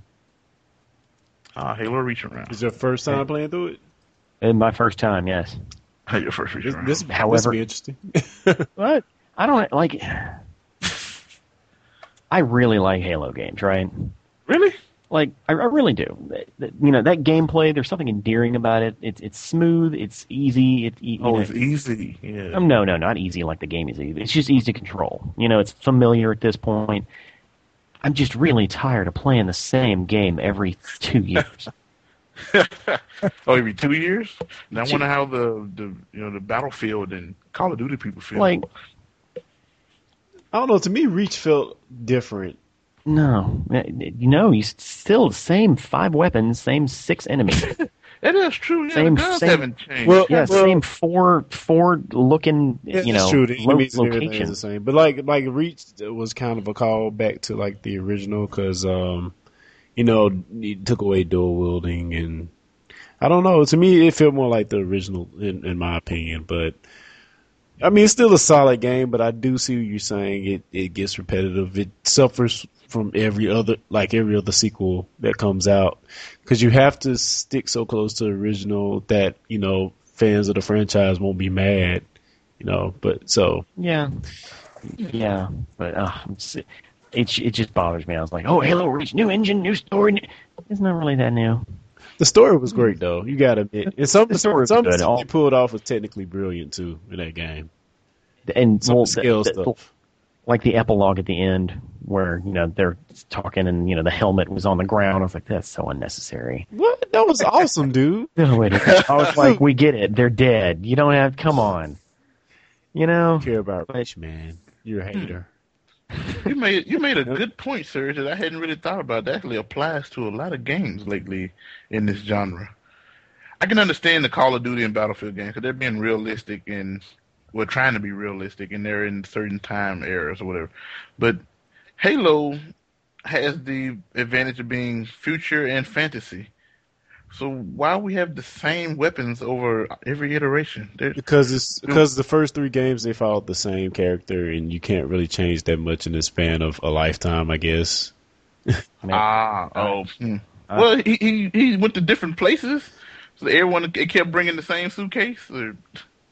Ah, Halo Reach Around. Is your first time playing through it? In my first time, yes. Your first Reach This, Around. this, this However- will be interesting. What? I don't like. I really like Halo games, right? really? Like I, I really do. You know that gameplay. There's something endearing about it. It's it's smooth. It's easy. It, you Oh, know, it's easy. Yeah. Um, no, no, not easy like the game is easy. It's just easy to control. You know, it's familiar at this point. I'm just really tired of playing the same game every two years. oh, every two years. And I wonder how the, the you know the Battlefield and Call of Duty people feel. like, I don't know. To me, Reach felt different. no, you know, you still the same five weapons, same six enemies. And that is true. Yeah, Same- the guns same- haven't changed. Well, yeah, well- same four four looking, It's you know, true. The lo- enemies and location. is the same, but like like Reach was kind of a call back to like the original because um, you know, it took away dual wielding and I don't know. To me, it felt more like the original in, in my opinion, but. I mean, it's still a solid game, but I do see what you're saying. It it gets repetitive. It suffers from every other like every other sequel that comes out because you have to stick so close to the original that you know fans of the franchise won't be mad. You know, but so Yeah, yeah, but uh, it it just bothers me. I was like, oh, Halo Reach, new engine, new story. New... It's not really that new. The story was great hmm. though. You got to admit, and some The story some good. stuff All- they pulled off was technically brilliant too in that game. And Some well, skill the- the- stuff. like the epilogue at the end where you know they're talking and you know the helmet was on the ground. I was like, that's so unnecessary. What? That was awesome, dude. No, wait. I was like, we get it. They're dead. You don't have. Come on. You know. Care about Rich, man. You're a hater. Hmm. You made you made a good point, sir, that I hadn't really thought about. That actually applies to a lot of games lately in this genre. I can understand the Call of Duty and Battlefield games because they're being realistic and we're trying to be realistic, and they're in certain time eras or whatever. But Halo has the advantage of being future and fantasy. So why we have the same weapons over every iteration? They're, Because it's because the first three games they followed the same character, and you can't really change that much in the span of a lifetime, I guess. Ah, oh. hmm. Uh, well, he, he he went to different places, so everyone it kept bringing the same suitcase. Or...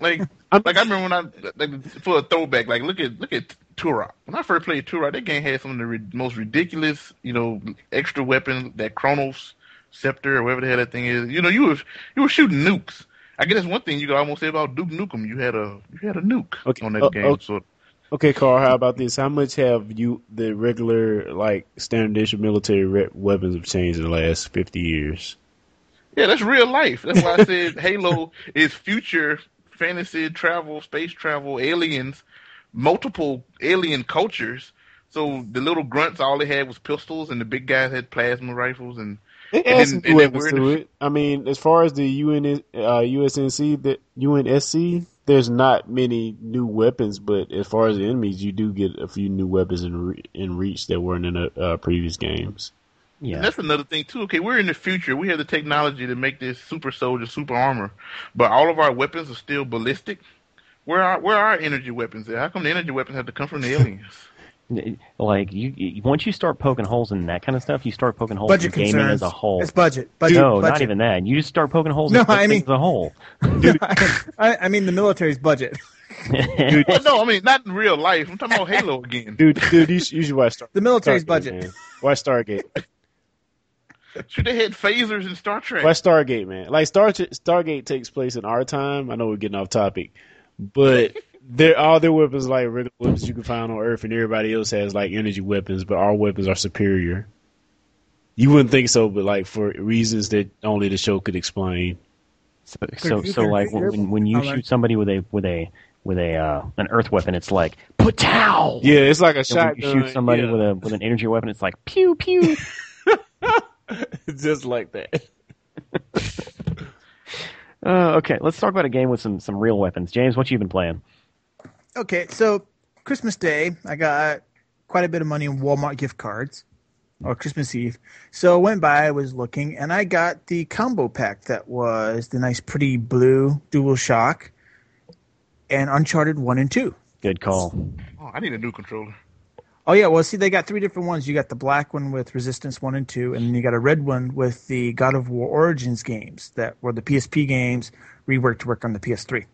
like, like I remember when I like for a throwback. Like, look at look at Turok. When I first played Turok, that game had some of the ri- most ridiculous, you know, extra weapons. That Kronos scepter or whatever the hell that thing is. You know, you were you were shooting nukes. I guess that's one thing you could almost say about Duke Nukem. You had a you had a nuke Okay, on that oh, game. oh. So Okay, Carl, how about this? How much have you the regular like standard issue military re- weapons have changed in the last fifty years? Yeah, that's real life. That's why I said Halo is future fantasy travel, space travel, aliens, multiple alien cultures. So the little grunts, all they had was pistols, and the big guys had plasma rifles. And It And adds then- some and then weapons to the- it. I mean, as far as the UN, uh, USNC, the UNSC, there's not many new weapons, but as far as the enemies, you do get a few new weapons in re- in Reach that weren't in the uh, previous games. yeah. And that's another thing too. Okay, we're in the future. We have the technology to make this super soldier, super armor, but all of our weapons are still ballistic. Where are where are energy weapons? at? How come the energy weapons have to come from the aliens? Like you, you, once you start poking holes in that kind of stuff, you start poking holes Budget in gaming concerns. as a whole. It's budget. Budget. no, budget. not even that. You just start poking holes No, in I mean- as a whole. I, I mean the military's budget. well, no, I mean not in real life. I'm talking about Halo again. Dude, dude, you should, you should watch Star- The military's Stargate, budget. man. Watch Stargate. Should they had phasers in Star Trek? Why Stargate, man. Like Star Stargate takes place in our time. I know we're getting off topic, but there all their weapons are like regular weapons you can find on Earth, and everybody else has like energy weapons, but our weapons are superior. You wouldn't think so, but like for reasons that only the show could explain. So, so, so like when when you shoot somebody with a with a with a uh, an earth weapon, it's like patow. Yeah, it's like a And when you shoot somebody yeah. with a with an energy weapon, it's like pew pew. just like that. uh, okay, let's talk about a game with some some real weapons. James, what you been playing? Okay, so Christmas Day, I got quite a bit of money in Walmart gift cards, or Christmas Eve. So I went by, I was looking, and I got the combo pack that was the nice, pretty blue Dual Shock and Uncharted 1 and 2. Good call. Oh, I need a new controller. Oh, yeah, well, see, they got three different ones. You got the black one with Resistance 1 and 2, and then you got a red one with the God of War Origins games that were the PSP games reworked to work on the PS3.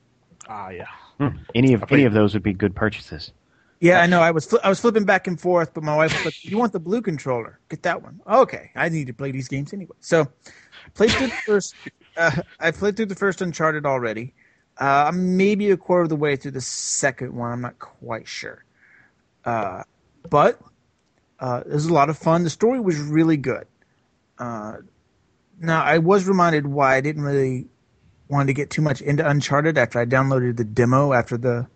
Ah, yeah. Hmm. Any of any of those would be good purchases. Yeah, I know. I was fli I was flipping back and forth, but my wife flipped. You want the blue controller? Get that one. Okay, I need to play these games anyway. So, played through the first. Uh, I played through the first Uncharted already. Uh, I'm maybe a quarter of the way through the second one. I'm not quite sure. Uh, but uh, it was a lot of fun. The story was really good. Uh, now, I was reminded why I didn't really want to get too much into Uncharted after I downloaded the demo after the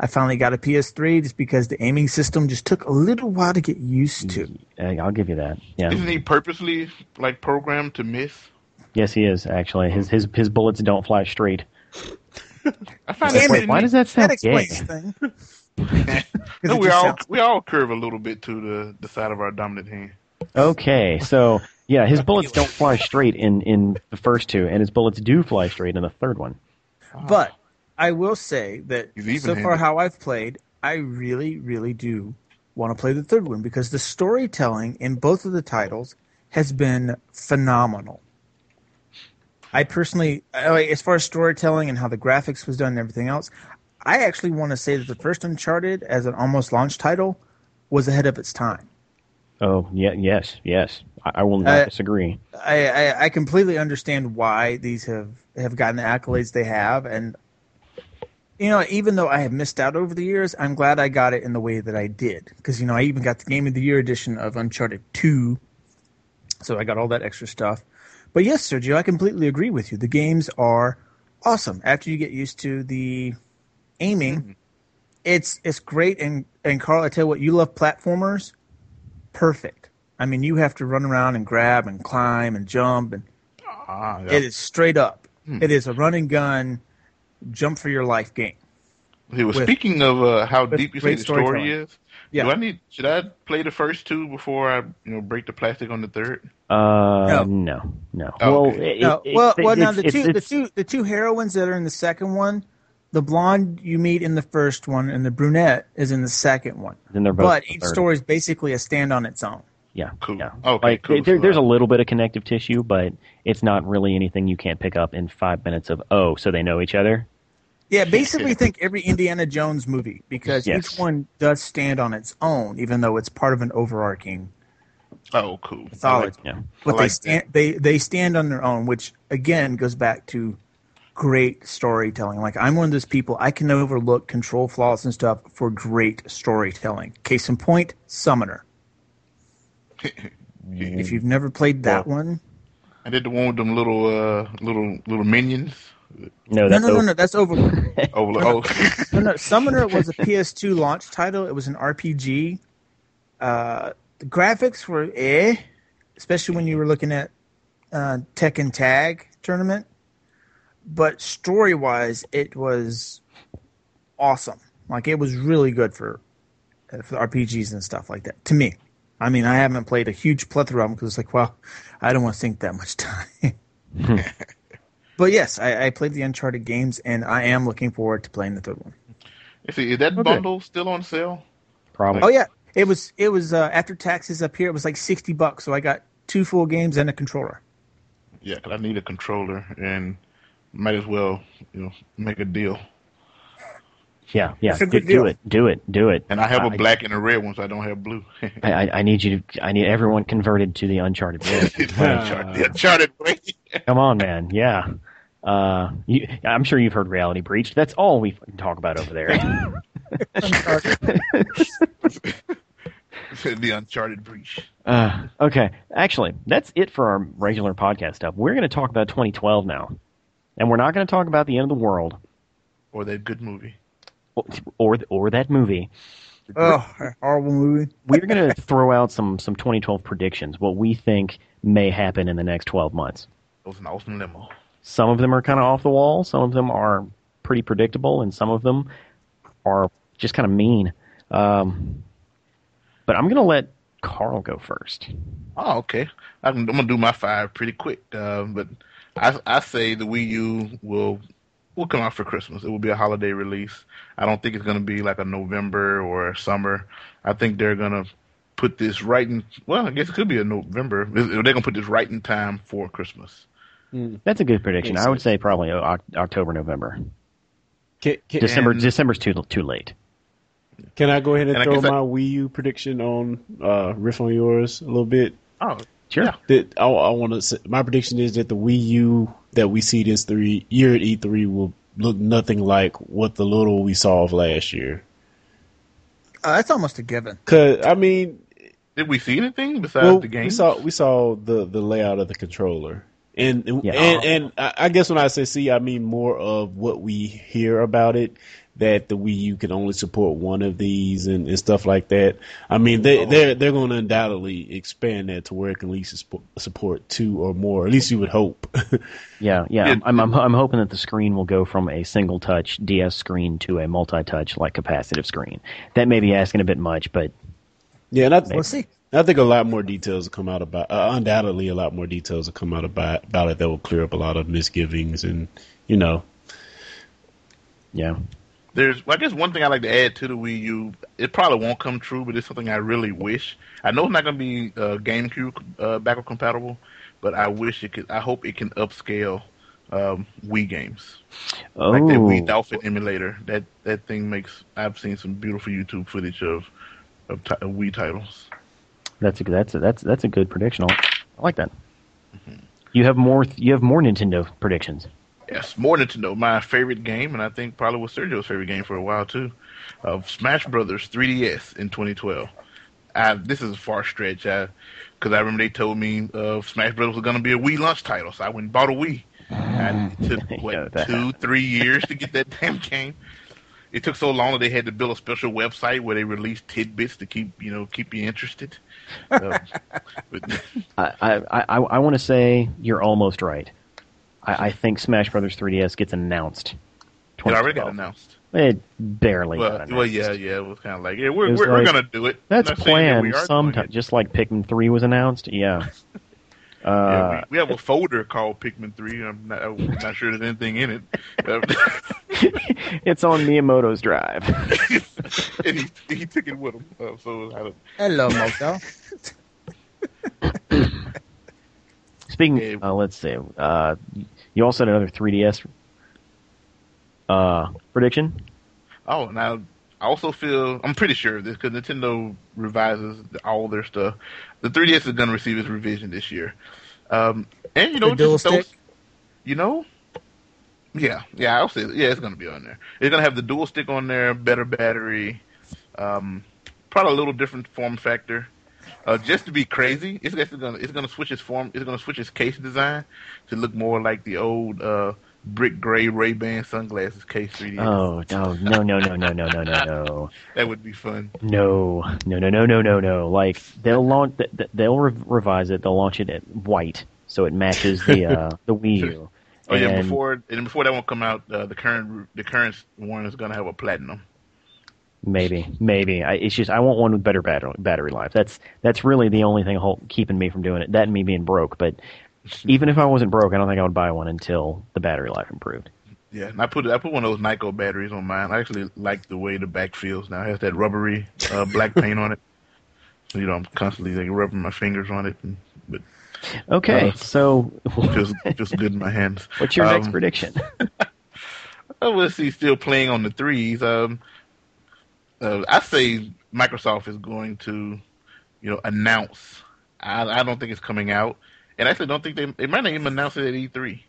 I finally got a PS3 just because the aiming system just took a little while to get used to. I'll give you that. Yeah. Isn't he purposely like programmed to miss? Yes, he is actually. His his his bullets don't fly straight. I find Damn that it. Why does that That sound gay? Explains things. No, we all sounds- we all curve a little bit to the the side of our dominant hand. Okay, so yeah, his bullets don't fly straight in in the first two, and his bullets do fly straight in the third one. But I will say that so far how I've played, I really, really do want to play the third one because the storytelling in both of the titles has been phenomenal. I personally, as far as storytelling and how the graphics was done and everything else, I actually want to say that the first Uncharted, as an almost launch title, was ahead of its time. Oh yeah, yes, yes. I, I will not Uh, disagree. I, I, I completely understand why these have, have gotten the accolades they have, and you know, even though I have missed out over the years, I'm glad I got it in the way that I did because you know I even got the Game of the Year edition of Uncharted Two, so I got all that extra stuff. But yes, Sergio, I completely agree with you. The games are awesome after you get used to the aiming. It's it's great, and and Carl, I tell you what, you love platformers, perfect. I mean, you have to run around and grab and climb and jump, and Ah, yeah. it is straight up. Hmm. It is a run and gun, jump for your life game. He was with- speaking of uh, how deep you say the story storytelling. is. Yeah. Do I need? Should I play the first two before I, you know, break the plastic on the third? Uh, No. no, no. Oh, well, okay. it- No, it- well, it's- well, now it's- the it's- two, the two, the two heroines that are in the second one, the blonde you meet in the first one, and the brunette is in the second one. Then they're both But the each third. story is basically a stand on its own. Yeah, Cool. yeah. Okay, like cool. there, So, there's a little bit of connective tissue, but it's not really anything you can't pick up in five minutes of oh, so they know each other. Yeah, basically think every Indiana Jones movie because Yes. each one does stand on its own, even though it's part of an overarching Oh, cool. mythology. Yeah. but I they like stand they they stand on their own, which again goes back to great storytelling. Like I'm one of those people I can overlook control flaws and stuff for great storytelling. Case in point, Summoner. If you've never played that one, I did the one with them little, uh, little, little minions. No, no, that's no, no, o- no, that's over. Oh, oh. no, no, Summoner was a PS2 launch title. It was an RPG. Uh, the graphics were eh, especially when you were looking at uh, Tekken Tag tournament. But story wise, it was awesome. Like it was really good for uh, for RPGs and stuff like that. To me, I mean, I haven't played a huge plethora of them because it's like, well, I don't want to think that much time. but yes, I, I played the Uncharted games, and I am looking forward to playing the third one. Let's is that Okay. bundle still on sale? probably. Oh yeah, it was it was uh, after taxes up here. It was like sixty bucks, so I got two full games and a controller. Yeah, because I need a controller and might as well, you know, make a deal. yeah, yeah. That's a Do, good do it, do it, do it. And I have a I- black and a red one, so I don't have blue. I, I, I need you to. I need everyone converted to the Uncharted. world. Uncharted, the Uncharted. Come on, man. Yeah. Uh, you, I'm sure you've heard Reality Breach. That's all we fucking talk about over there. the Uncharted breach. uh, okay, actually, that's it for our regular podcast stuff. We're going to talk about 2012 now, and we're not going to talk about the end of the world Or that good movie. or or, or that movie. Oh, horrible movie. We're going to throw out some some 2012 predictions. What we think may happen in the next 12 months. That was an awesome limo. Some of them are kind of off the wall. Some of them are pretty predictable, and some of them are just kind of mean. Um, but I'm going to let Carl go first. Oh, okay. I'm, I'm gonna do my five pretty quick. Uh, but I I say the Wii U will will come out for Christmas. It will be a holiday release. I don't think it's gonna be like a November or a summer. I think they're gonna put this right in. Well, I guess it could be a November. They're gonna put this right in time for Christmas. That's a good prediction. I would say probably October, November. Can, can, December. And- December's too too late. Can I go ahead and, And throw guess I- my Wii U prediction on uh, riff on yours a little bit? Oh, Sure. Yeah. That I, I want to. say My prediction is that the Wii U that we see this three year at E3 will look nothing like what the little we saw of last year. Uh, that's almost a given. Cause I mean, Did we see anything besides well, the game? we saw we saw the the layout of the controller, and Yeah. and and I I guess when I say see, I mean more of what we hear about it. That the Wii U can only support one of these and, and stuff like that. I mean, they Oh. they're they're going to undoubtedly expand that to where it can at least support, support two or more. At least you would hope. Yeah, yeah. Yeah. I'm, I'm I'm hoping that the screen will go from a single touch DS screen to a multi touch like capacitive screen. That may be asking a bit much, but yeah, and I, We'll see. I think a lot more details will come out about. Uh, undoubtedly, a lot more details will come out about about it that will clear up a lot of misgivings and you know. yeah. There's, I guess, one thing I like to add to the Wii U. It probably won't come true, but it's something I really wish. I know it's not going to be uh, GameCube uh, backward compatible, but I wish it could. I hope it can upscale um, Wii games, Oh, like that Wii Dolphin emulator. That that thing makes. I've seen some beautiful YouTube footage of of, ti- of Wii titles. that's a that's a, that's that's a good prediction. I like that. You have more you have more Nintendo predictions. Yes, more Nintendo. My favorite game, and I think probably was Sergio's favorite game for a while too, of Smash Brothers 3DS in 2012. I, this is a far stretch, because I remember they told me uh, Smash Brothers was going to be a Wii launch title, so I went and bought a Wii. And it took Yeah, what two, three years to get that damn game. It took so long that they had to build a special website where they released tidbits to keep you know keep you interested. Uh, but, I I I, I want to say you're almost right. I, I think Smash Brothers 3DS gets announced. it already got announced. It barely got Well, well, yeah, yeah. It was kind of like, yeah, we're we're, we're gonna do it. That's Not saying that planned are sometime, just like Pikmin 3 was announced. Yeah. Yeah, Uh, we, we have a folder called Pikmin Three. I'm not, I'm not sure there's anything in it. Uh, it's on Miyamoto's drive. and he, he took it with him. Uh, so I don't, Hello, Moto. Speaking, Yeah. uh, let's see. Uh, you also had another 3DS uh, prediction. oh, now I also feel I'm pretty sure this because Nintendo revises all their stuff. The 3DS is going to receive its revision this year, um, and you know, The dual just those- stick? you know, yeah, yeah, I'll say, yeah, it's going to be on there. It's going to have the dual stick on there, better battery, um, probably a little different form factor. Uh, just to be crazy, it's actually gonna it's gonna switch its form. It's gonna switch its case design to look more like the old uh, brick gray Ray Ban sunglasses case 3D. Oh no no no no no no no no no That would be fun. no no no no no no no! Like they'll launch, th- th- they'll re- revise it. They'll launch it at white so it matches the uh, the Wii U. Oh yeah, before and before that one come out, uh, the current the current one is gonna have a platinum. Maybe, maybe. I, it's just I want one with better battery battery life. That's that's really the only thing hold, keeping me from doing it. That and me being broke. But even if I wasn't broke, I don't think I would buy one until the battery life improved. Yeah, and I put I put one of those Nyko batteries on mine. I actually like the way the back feels now. It has that rubbery uh, black paint on it. So, you know, I'm constantly like rubbing my fingers on it, and, but Okay, Uh, so it feels feels good in my hands. what's your next Um, prediction? Oh, let's see. Still playing on the threes. Um, uh, I say Microsoft is going to, you know, announce. I, I don't think it's coming out, and I actually don't think they they might not even announce it at E3.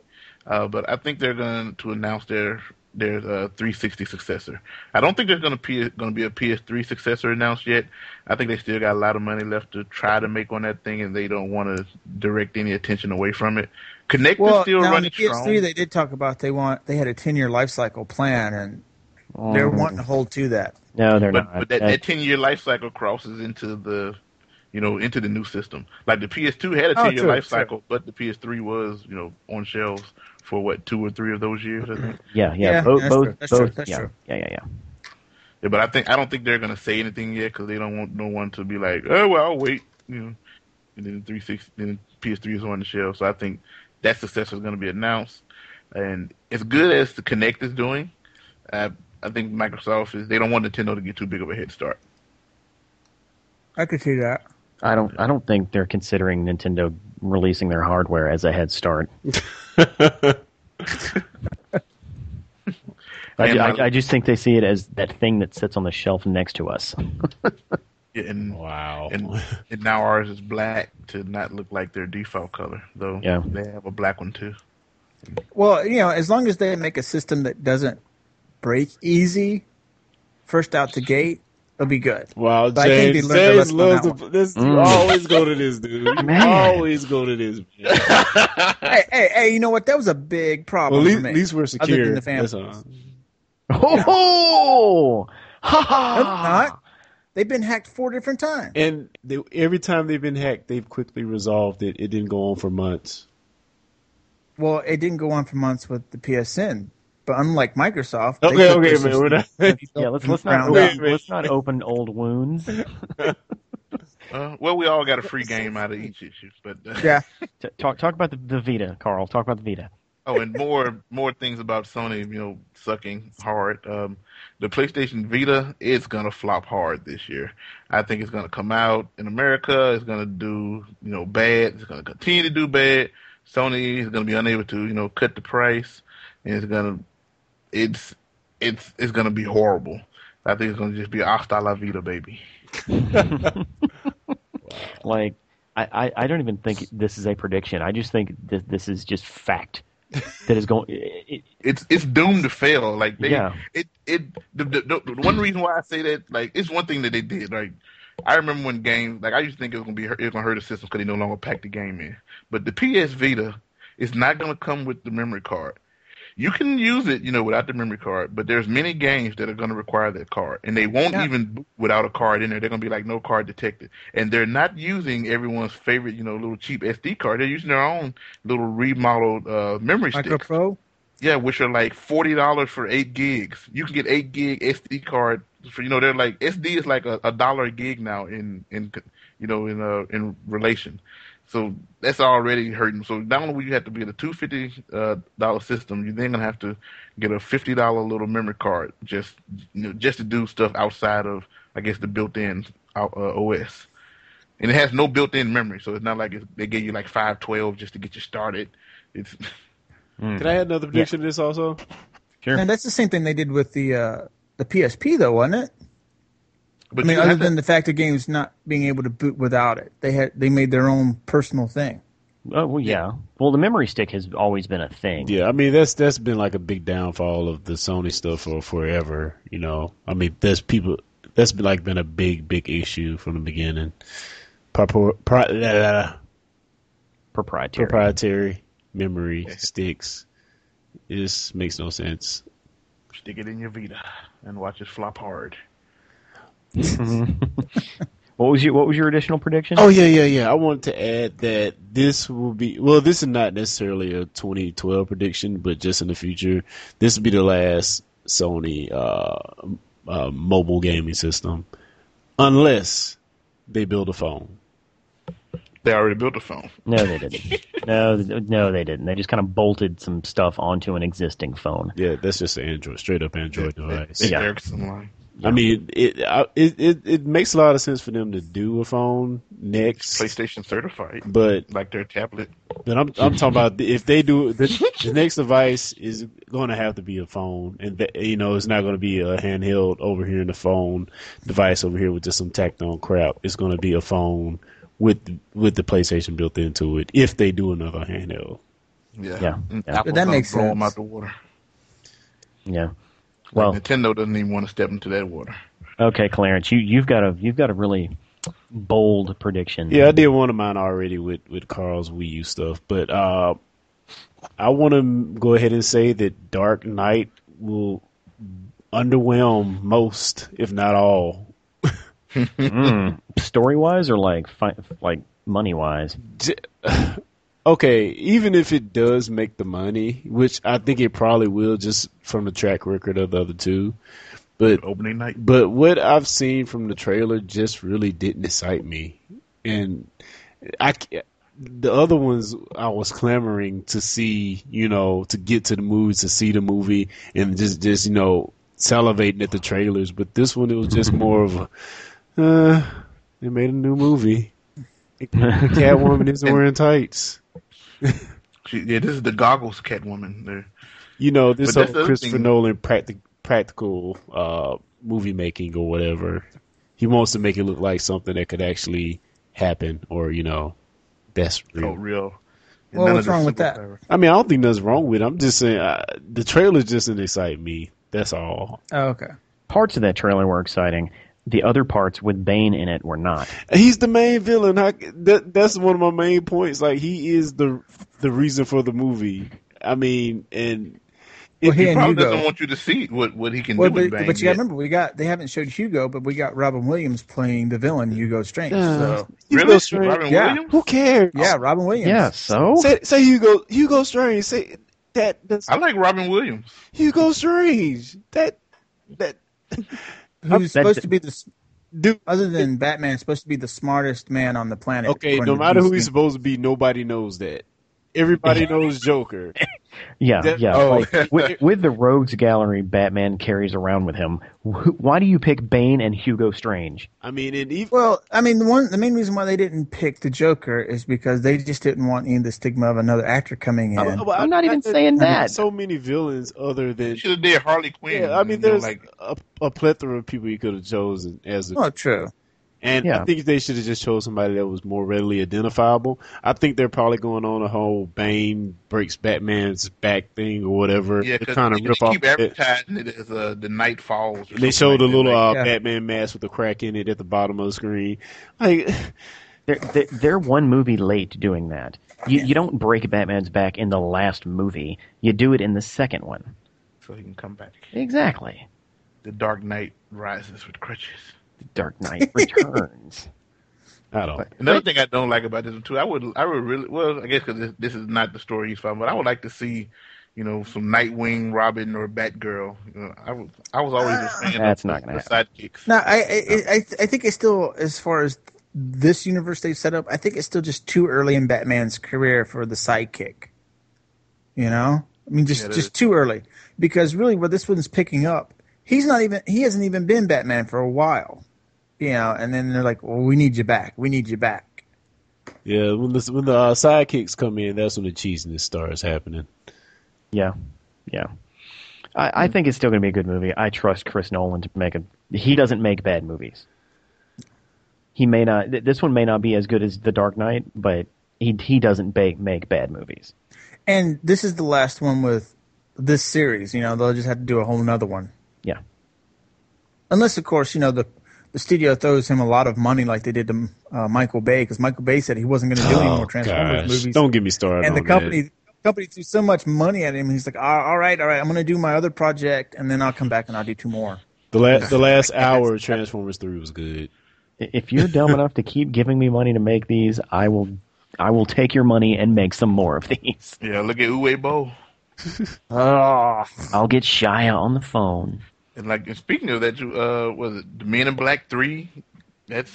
Uh, but I think they're going to announce their their uh, 360 successor. I don't think there's going to be going to be a PS3 successor announced yet. I think they still got a lot of money left to try to make on that thing, and they don't want to direct any attention away from it. Kinect is still now on running the PS3, strong. they did talk about they want they had a ten year life cycle plan, and they're Mm, wanting to hold to that. no, they're but, not. but that, that 10 year life cycle crosses into the you know into the new system like the ps2 had a Oh, 10 year true, life true. cycle but the ps3 was you know on shelves for what two or three of those years i think yeah, yeah, Yeah, both, that's both, true, both. that's yeah, true. yeah, yeah, yeah. yeah, but i think i don't think they're going to say anything yet because they don't want no one to be like oh well i'll wait you know and then 360 then ps3 is on the shelf so i think that successor is going to be announced and as good as the Kinect is doing uh, i think microsoft is they don't want nintendo to get too big of a head start I could see that. I don't. I don't think they're considering Nintendo releasing their hardware as a head start. I, And ju- my- I, I just think they see it as that thing that sits on the shelf next to us. Yeah, and Wow. and, and now ours is black to not look like their default color, though. Yeah. they have a black one too. Well, you know, as long as they make a system that doesn't break easy, first out the gate, it'll be good. Wow, But I think James, they James lesson loves that to, this. You Mm. always go to this, dude. You Man. always go to this. hey, hey, hey! You know what? That was a big Well, problem at least, at least we're Other secure. than the That's families. all. Oh, ha ha! No, they're not. They've been hacked four different times. And they, every time they've been hacked, they've quickly resolved it. It didn't go on for months. Well, it didn't go on for months with the PSN, but unlike Microsoft, they Okay, okay, their man, not- Yeah, let's let's not Wait open, let's not open old wounds. Uh, well, we all got a free game out of each issue, but uh, Yeah, T- talk talk about the, the Vita, Carl. Talk about the Vita. Oh, and more more things about Sony, you know, sucking hard. Um, the PlayStation Vita is gonna flop hard this year. I think it's gonna come out in America. It's gonna do you know bad. It's gonna continue to do bad. Sony is gonna be unable to you know cut the price, and it's gonna it's it's it's gonna be horrible. I think it's gonna just be hasta la vida, baby. Like, I, I, I don't even think this is a prediction. I just think this this is just fact that is going. It, it, it's it's doomed to fail. Like they, Yeah. it it the, the, the, one reason why I say that like it's one thing that they did. Like I remember when games like I used to think it was gonna be it was gonna hurt the system because they no longer pack the game in. But the PS Vita is not gonna come with the memory card. You can use it, you know, without the memory card, but there's many games that are going to require that card, and they won't Yeah. even without a card in there. They're going to be like no card detected, and they're not using everyone's favorite, you know, little cheap SD card. They're using their own little remodeled uh, memory Micro sticks. Pro. Yeah, which are like forty dollars for eight gigs. You can get eight gig SD card for you know they're like SD is like a, a dollar a gig now in in you know in uh in relation. So that's already hurting. So not only will you have to get a two fifty dollar system, you're then gonna have to get a fifty dollar little memory card just you know just to do stuff outside of I guess the built in uh, OS. And it has no built in memory, so it's not like it's, they give you like five twelve just to get you started. It's Can I add another prediction to this also? sure. And that's the same thing they did with the uh, the PSP, though, wasn't it? But I mean, other have to- than the fact of games not being able to boot without it, they had they made their own personal thing. Oh well, yeah. Well, the memory stick has always been a thing. Yeah, I mean that's that's been like a big downfall of the Sony stuff for forever. You know, I mean there's people that's been like been a big big issue from the beginning. Propor- pro- uh, Proprietary. proprietary memory sticks. It just makes no sense. Stick it in your Vita and watch it flop hard. what was your What was your additional prediction? Oh yeah, yeah, yeah. I wanted to add that this will be well. This is not necessarily a 2012 prediction, but just in the future, this will be the last Sony uh, uh, mobile gaming system, unless they build a phone. They already built a phone. No, they didn't. no, no, they didn't. They just kind of bolted some stuff onto an existing phone. Yeah, that's just an Android, straight up Android device. Yeah. Ericsson line. I mean, it, it it it makes a lot of sense for them to do a phone next, PlayStation certified, but like their tablet. But I'm I'm talking about if they do the, the next device is going to have to be a phone, and that, you know it's not going to be a handheld over here in the phone device over here with just some tacked on crap. It's going to be a phone with with the PlayStation built into it. If they do another handheld, Yeah, Yeah. Yeah. That makes blow them sense. out the water. Yeah. Well, Well, Nintendo doesn't even want to step into that water. okay, Clarence, you you've got a you've got a really bold prediction. yeah, I did one of mine already with with Carl's Wii U stuff, but uh, I want to go ahead and say that Dark Knight will underwhelm most, if not all, Mm. Story wise or like fi- like money wise? Okay, even if it does make the money, which I think it probably will, just from the track record of the other two, but Opening night. but what I've seen from the trailer just really didn't excite me, and I the other ones I was clamoring to see, you know, to get to the movies to see the movie, and just just you know salivating at the trailers. But this one, it was just more of a, uh, they made a new movie. Catwoman isn't wearing tights. She, yeah, this is the goggles Catwoman. They're you know this But that's whole Christopher thing. Nolan practic- practical uh, movie making or whatever. He wants to make it look like something that could actually happen, or you know, that's real. Oh, real. Well, what's wrong with that? superpower. I mean, I don't think nothing's wrong with it. I'm just saying uh, the trailer just didn't excite me. That's all. Oh, okay. Parts of that trailer were exciting. The other parts with Bane in it were not. He's the main villain. How, that, that's one of my main points. Like he is the the reason for the movie. I mean, and Well, he He and probably Hugo. doesn't want you to see what, what he can Well, do but, with Bane. but you got to remember, we got they haven't showed Hugo, but we got Robin Williams playing the villain Hugo Strange. Uh, so Hugo Really? Strange. Robin Yeah. Williams? Who cares? yeah, Robin Williams. Yeah, so Say, say Hugo Hugo Strange. Say that. That's I like Robin Williams. Hugo Strange. That that who's That- supposed to be the dude. other than Batman, supposed to be the smartest man on the planet. Okay, no matter who he's supposed to be, nobody knows that. Everybody knows Joker. Yeah, That- yeah. Oh. Like, with, with the rogues gallery Batman carries around with him, why do you pick Bane and Hugo Strange? I mean, and even Well, I mean, the one the main reason why they didn't pick the Joker is because they just didn't want any of the stigma of another actor coming in. I- I- I'm not I- even I- saying I that. So many villains other than Should have did Harley Quinn. yeah. I mean, you know, there's like a, a plethora of people you could have chosen as a oh, true. And Yeah. I think they should have just chose somebody that was more readily identifiable. I think they're probably going on a whole Bane breaks Batman's back thing or whatever. yeah, to because kind of they rip off. keep advertising it as uh, the Night Falls. or They showed like a little uh, Yeah. Batman mask with a crack in it at the bottom of the screen. Like, They're, they're, they're one movie late doing that. You, you don't break Batman's back in the last movie. You do it in the second one. so he can come back. Exactly. The Dark Knight rises with crutches. The Dark Knight Returns. I don't. Another thing I don't like about this too, I would, I would really, well, I guess because this, this is not the story he's following, but I would like to see, you know, some Nightwing, Robin, or Batgirl. You know, I was, I was always a ah, fan That's of not gonna the sidekicks. No, I, I, I, I think it's still as far as this universe they've set up. I think it's still just too early in Batman's career for the sidekick. You know, I mean, just Yeah, just is. too early because really, where this one's picking up, he's not even he hasn't even been Batman for a while. You know, and then they're like, "Well, we need you back. We need you back." Yeah, when the when the uh, sidekicks come in, that's when the cheesiness starts happening. Yeah, yeah. I, I think it's still going to be a good movie. I trust Chris Nolan to make a. He doesn't make bad movies. He may not. This one may not be as good as The Dark Knight, but he he doesn't ba- make bad movies. And this is the last one with this series. You know, they'll just have to do a whole nother one. Yeah. Unless, of course, you know the the studio throws him a lot of money like they did to uh, Michael Bay because Michael Bay said he wasn't going to do any more Transformers Oh, gosh. movies. Don't get me started. and the company that. company threw so much money at him. He's like, all all right, all right, I'm going to do my other project and then I'll come back and I'll do two more. the last the last hour of Transformers Three was good. If you're dumb enough to keep giving me money to make these, I will. I will take your money and make some more of these. Yeah, look at Uwe Boll. Oh, I'll get Shia on the phone. And like, and speaking of that, you, uh, was it the Men in Black Three? That's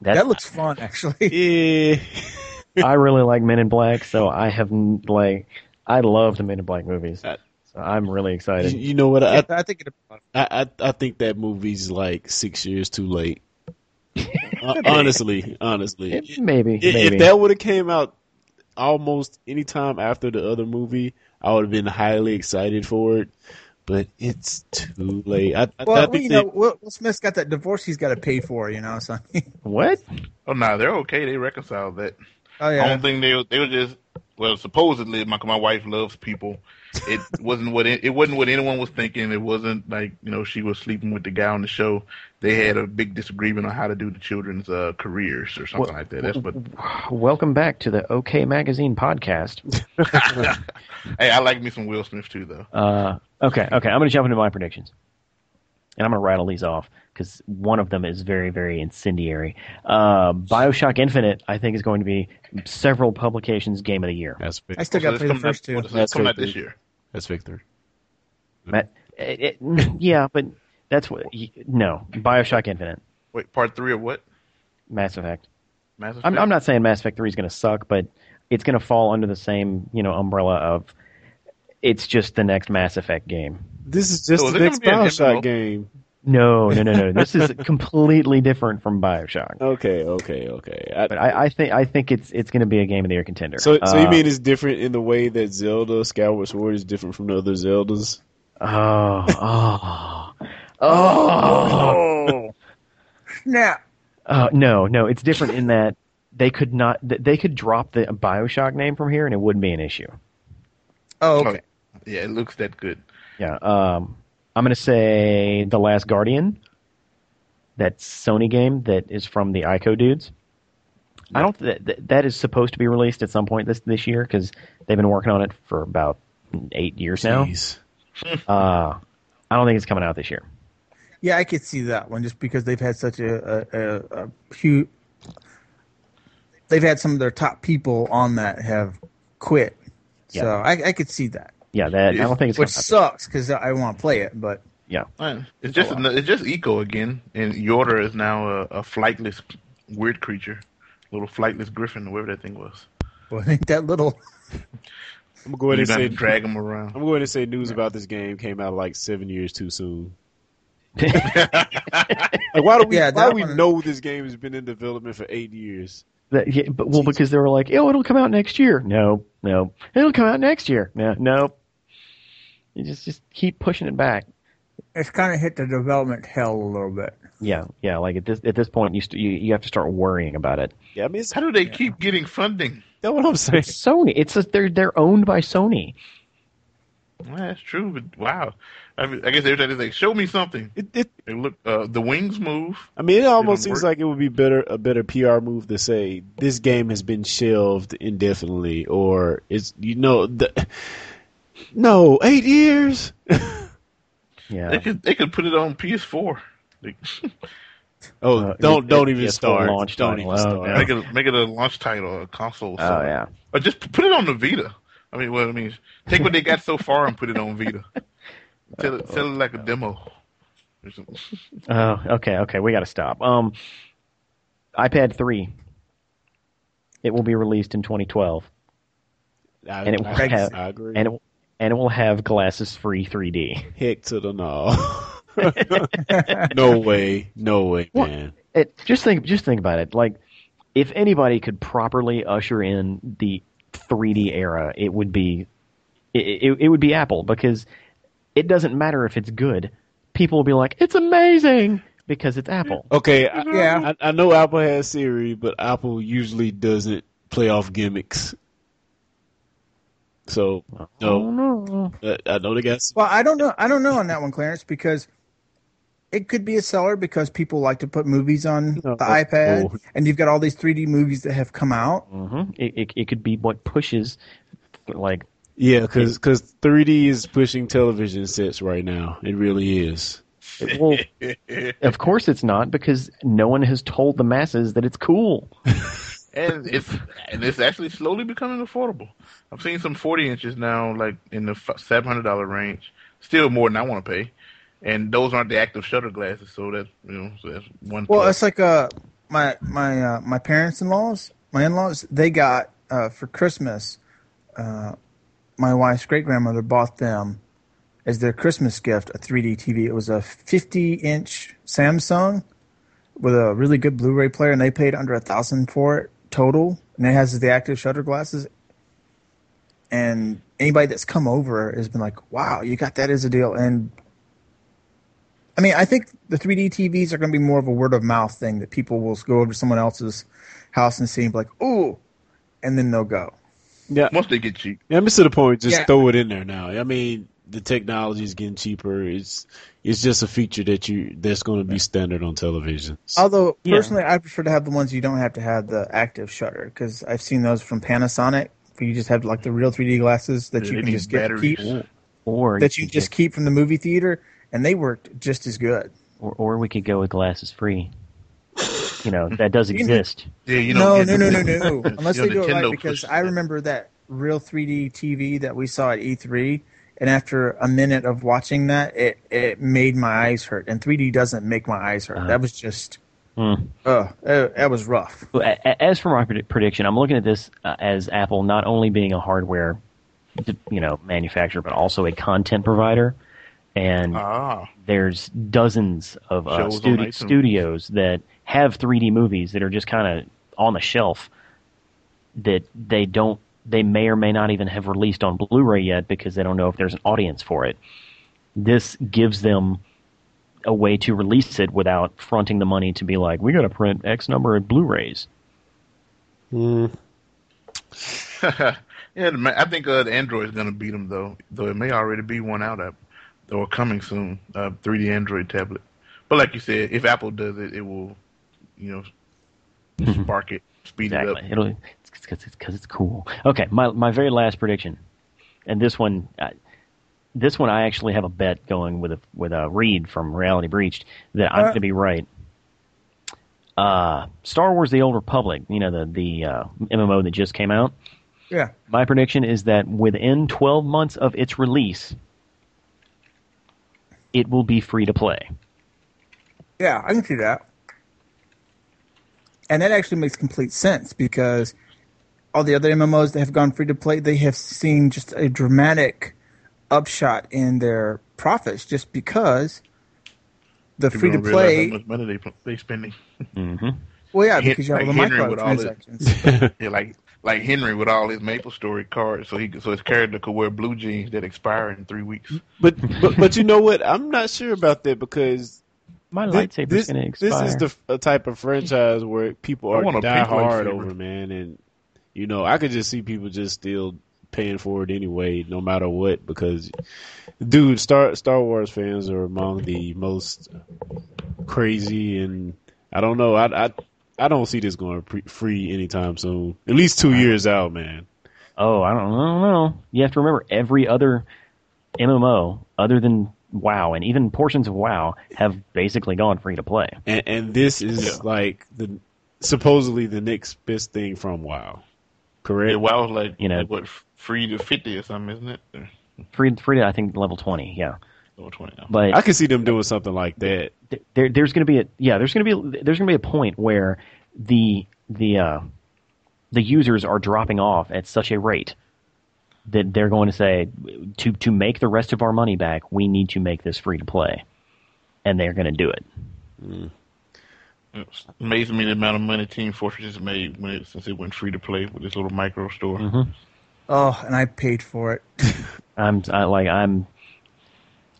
That's, that looks fun, actually. Yeah, I really like Men in Black, so I have n- like I love the Men in Black movies. Uh, So I'm really excited. you know what? I, I think it. I I I think that movie's like six years too late. Uh, honestly, honestly, It- maybe, if, maybe. if that would have came out almost any time after the other movie, I would have been highly excited for it. But it's too late. I, I, I Well, think you know, Will, Will Smith's got that divorce he's got to pay for, you know. So, what? oh no, they're okay. They reconciled that. oh I don't think they they were just well supposedly my my wife loves people. It wasn't what it, it wasn't what anyone was thinking. It wasn't like you know she was sleeping with the guy on the show. They had a big disagreement on how to do the children's uh, careers or something like that. That's what. Welcome back to the OK Magazine podcast. hey, I like me some Will Smith too, though. Uh, okay, okay. I'm going to jump into my predictions, and I'm going to rattle these off because one of them is very, very incendiary. Uh, Bioshock Infinite, I think, is going to be several publications' game of the year. that's I still got to play the first two. what is? That's coming out this year. that's Victor. Matt, it, it- yeah, but that's what. No, Bioshock Infinite, Wait, part three of what? Mass Effect. Mass I'm, Effect? I'm not saying Mass Effect 3 is going to suck, but it's going to fall under the same, you know, umbrella of it's just the next Mass Effect game. This is just So the it next gonna be an Bioshock game. No, no, no, no. This is completely different from Bioshock. Okay, okay, okay. I- But I, I think I think it's it's going to be a game of the year contender. so, so you Uh, mean it's different in the way that Zelda Skyward Sword is different from the other Zeldas? Oh, oh, oh. Oh, snap! Uh, no, no, it's different in that they could not. They could drop the Bioshock name from here, and it wouldn't be an issue. Oh, okay. Yeah, it looks that good. Yeah. Um, I'm going to say The Last Guardian. That Sony game that is from the Ico dudes. I don't. That, that- that is supposed to be released at some point this this year because they've been working on it for about eight years now. Jeez. Uh, I don't think it's coming out this year. Yeah, I could see that one just because they've had such a, a, a, a huge. They've had some of their top people on that have quit, so I, I could see that, Yeah, that I don't think it's which sucks because I want to play it. But Yeah. It's just Oh, wow. it's just Ico again, and Yorda is now a, a flightless weird creature, little flightless griffin, or whatever that thing was. well, ain't that little? I'm gonna go ahead You and got say to drag him around. I'm going to say news about this game came out like seven years too soon. Like, why do we? Yeah, why that do we one- know this game has been in development for eight years? That, yeah, but well, because they were like, "Oh, it'll come out next year." No, no, it'll come out next year. No, no. You just just keep pushing it back. It's kind of hit the development hell a little bit. Yeah, yeah. Like at this at this point, you st- you, you have to start worrying about it. Yeah, I mean, it's, How do they keep getting funding? that's what I'm saying. It's Sony. It's a, they're they're owned by Sony. Well, that's true, but wow. I mean, I guess every time they say, "Show me something," It, it, they look. Uh, the wings move. I mean, it almost Didn't seems work. like it would be better a better PR move to say this game has been shelved indefinitely, or it's you know the no eight years. Yeah. They could they could put it on PS4. Oh, Uh, don't it- don't it- even it's start. launch don't title. even Oh, start. no. make it make it a launch title, a console. Oh seller. yeah. Or just put it on the Vita. I mean, well, I mean, take what they got so far and put it on Vita. Sell it, sell it like a demo. Or something. Oh, okay, okay. We got to stop. Um, iPad three. It will be released in 2012, I, and it will I, have I agree. and it, and it will have glasses free 3D. Heck to the no. no way, no way, man. It, just think, just think about it. Like, if anybody could properly usher in the 3D era, it would be, it, it, it would be Apple because it doesn't matter if it's good. People will be like, "It's amazing" because it's Apple. Okay, I, Yeah. I, I know Apple has Siri, but Apple usually doesn't play off gimmicks. So Oh no, no! uh, I know they got. Well, I don't know. I don't know on that one, Clarence, because it could be a seller because people like to put movies on No. the iPad, Oh. and you've got all these 3D movies that have come out. hmm It, it it could be what pushes, like Yeah, because 3D is pushing television sets right now. It really is. well, of course it's not because no one has told the masses that it's cool. and it's and it's actually slowly becoming affordable. I've seen some forty inches now, like in the seven hundred dollar range. Still more than I want to pay, and those aren't the active shutter glasses, so that's you know so that's one. Well, plus. it's like uh, my my uh, my parents in laws, my in laws, they got uh, for Christmas. Uh, my wife's great grandmother bought them as their Christmas gift a 3D TV. It was a 50 inch Samsung with a really good Blu-ray player, and they paid under a thousand for it total. And it has the active shutter glasses. And anybody that's come over has been like, "Wow, you got that as a deal." And I mean, I think the 3D TVs are going to be more of a word of mouth thing that people will go over to someone else's house and see and be like, "Ooh," and then they'll go. Yeah, once they get cheap. I'm just to the point. Just Yeah. throw it in there now. I mean, the technology is getting cheaper. It's it's just a feature that you that's going to be standard on television. Although Yeah. personally, I prefer to have the ones you don't have to have the active shutter because I've seen those from Panasonic where you just have like the real 3D glasses that Yeah, you can just get batteries. keep, Or that you could just get- keep from the movie theater, and they worked just as good. or, or we could go with glasses free. You know that does exist. Yeah, you no, know. no, no, no, no. Unless you know, they do it right, because I remember that real 3D TV that we saw at E3, and after a minute of watching that, it it made my eyes hurt. And 3D doesn't make my eyes hurt. Uh-huh. That was just, Hmm. uh, that, was rough. Well, a- a- As for my prediction, I'm looking at this uh, as Apple not only being a hardware, you know, manufacturer, but also a content provider. and Ah, there's dozens of uh, studi- studios that have 3D movies that are just kind of on the shelf that they don't they may or may not even have released on Blu-ray yet because they don't know if there's an audience for it. This gives them a way to release it without fronting the money to be like, we got to print X number of Blu-rays. Mm, yeah. I think uh, the Android's gonna beat them though. Though it may already be one out up or coming soon. Uh, 3D Android tablet. But like you said, if Apple does it, it will, you know, spark it, speed it up. It'll it's because it's, 'cause it's cool. Okay, my my very last prediction, and this one, uh, this one I actually have a bet going with a with a read from Reality Breached that I'm Uh. going to be right. Uh, Star Wars: The Old Republic, you know the the uh, MMO that just came out. Yeah. My prediction is that within 12 months of its release, it will be free to play. Yeah, I can see that. And that actually makes complete sense because all the other MMOs that have gone free to play, they have seen just a dramatic upshot in their profits just because the free to play. how much money they pl- they spending. hmm Well, yeah, Hen- because you have all the like with all the- microtransactions. Yeah, like like Henry with all his Maple Story cards, so he could- so his character could wear blue jeans that expire in three weeks. but, but but you know what? I'm not sure about that because My thi- lightsaber's this, going to expire. this is the f- a type of franchise where people are want a die hard over, man. And you know, I could just see people just still paying for it anyway, no matter what. Because, dude, Star Star Wars fans are among the most crazy, and I don't know. I I, I don't see this going pre- free anytime soon. At least two years out, man. Oh, I don't, I don't know. You have to remember every other MMO other than WoW and even portions of WoW have basically gone free to play. And and this is like the supposedly the next best thing from WoW. Correct. Yeah, WoW was like You know- like, what free to fifty or something, isn't it? Free, free to I think level twenty, yeah. or twenty now. But I could see them doing something like that. th- there, there's going to be a yeah, there's going to be there's going to be a point where the the uh, the users are dropping off at such a rate that they're going to say to to make the rest of our money back, we need to make this free to play, and they're going to do it. It's amazing me the amount of money Team Fortress has made when it, since it went free to play with this little micro store. Mm-hmm. oh, and I paid for it. I'm I, like I'm.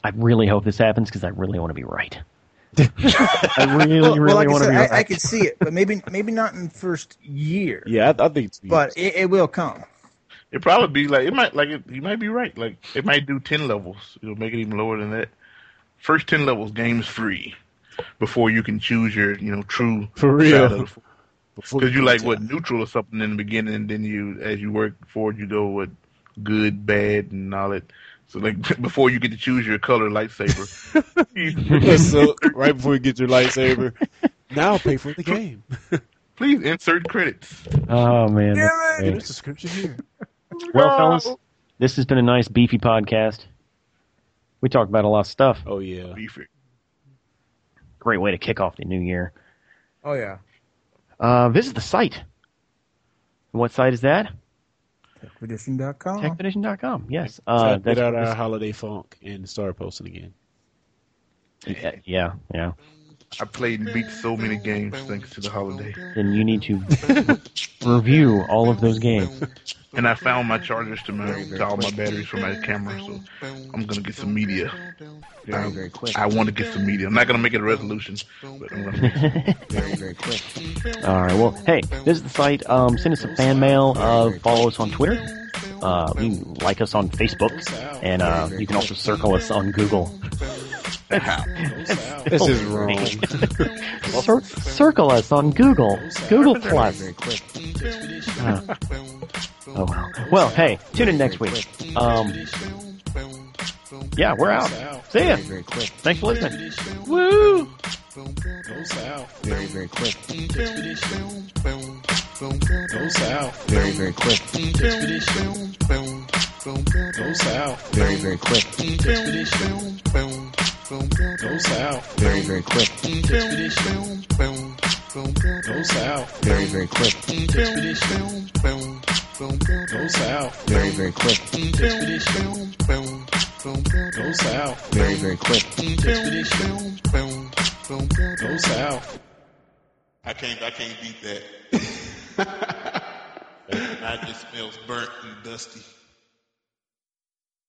I really hope this happens because I really want to be right. I really, well, really well, like want to be right. I, I could see it, but maybe maybe not in the first year. Yeah, I, I think. It's But it, it will come. It probably be like it might like it, you might be right. Like it might do ten levels. It'll make it even lower than that. First ten levels, game's free before you can choose your you know true For real. side of the before Because you like what neutral or something in the beginning, and then you, as you work forward, you go with good, bad, and all that. So like before you get to choose your color lightsaber, so right before you get your lightsaber, now pay for the game. please insert credits. oh man, Damn that's it! great. A subscription here. Well, fellas, this has been a nice beefy podcast. We talked about a lot of stuff. Oh yeah. Beefy. Great way to kick off the new year. Oh yeah. Uh, visit the site. What site is that? Techedition.com. Techedition.com. Yes. So Uh, get that's out our holiday funk and start posting again. this- yeah, yeah. I played and beat so many games thanks to the holiday, Then you need to review all of those games. and I found my chargers to my to all my batteries for my camera. So I'm gonna get some media. Very Um, very quick. I want to get some media. I'm not gonna make it a resolution, but I'm gonna. Very very quick. All right. Well, hey, visit the site. Um, send us some fan mail. Uh, follow us on Twitter. Uh, you can like us on Facebook, and uh, you can also circle us on Google. This is wrong. Cir- circle us on Google. Google Plus. Uh, oh well. Well, hey, tune in next week. Um, yeah, we're out. See ya. Very very quick. Thanks for listening. Woo! Go south Very very quick. Go south. Very very quick. Go south. Very very quick. Go south. Very very quick. Go south. Very very quick. Go south. Very very quick. Go Go south. Very, very quick. Expedition. Go south. I can't. I can't beat that. I just smells burnt and dusty.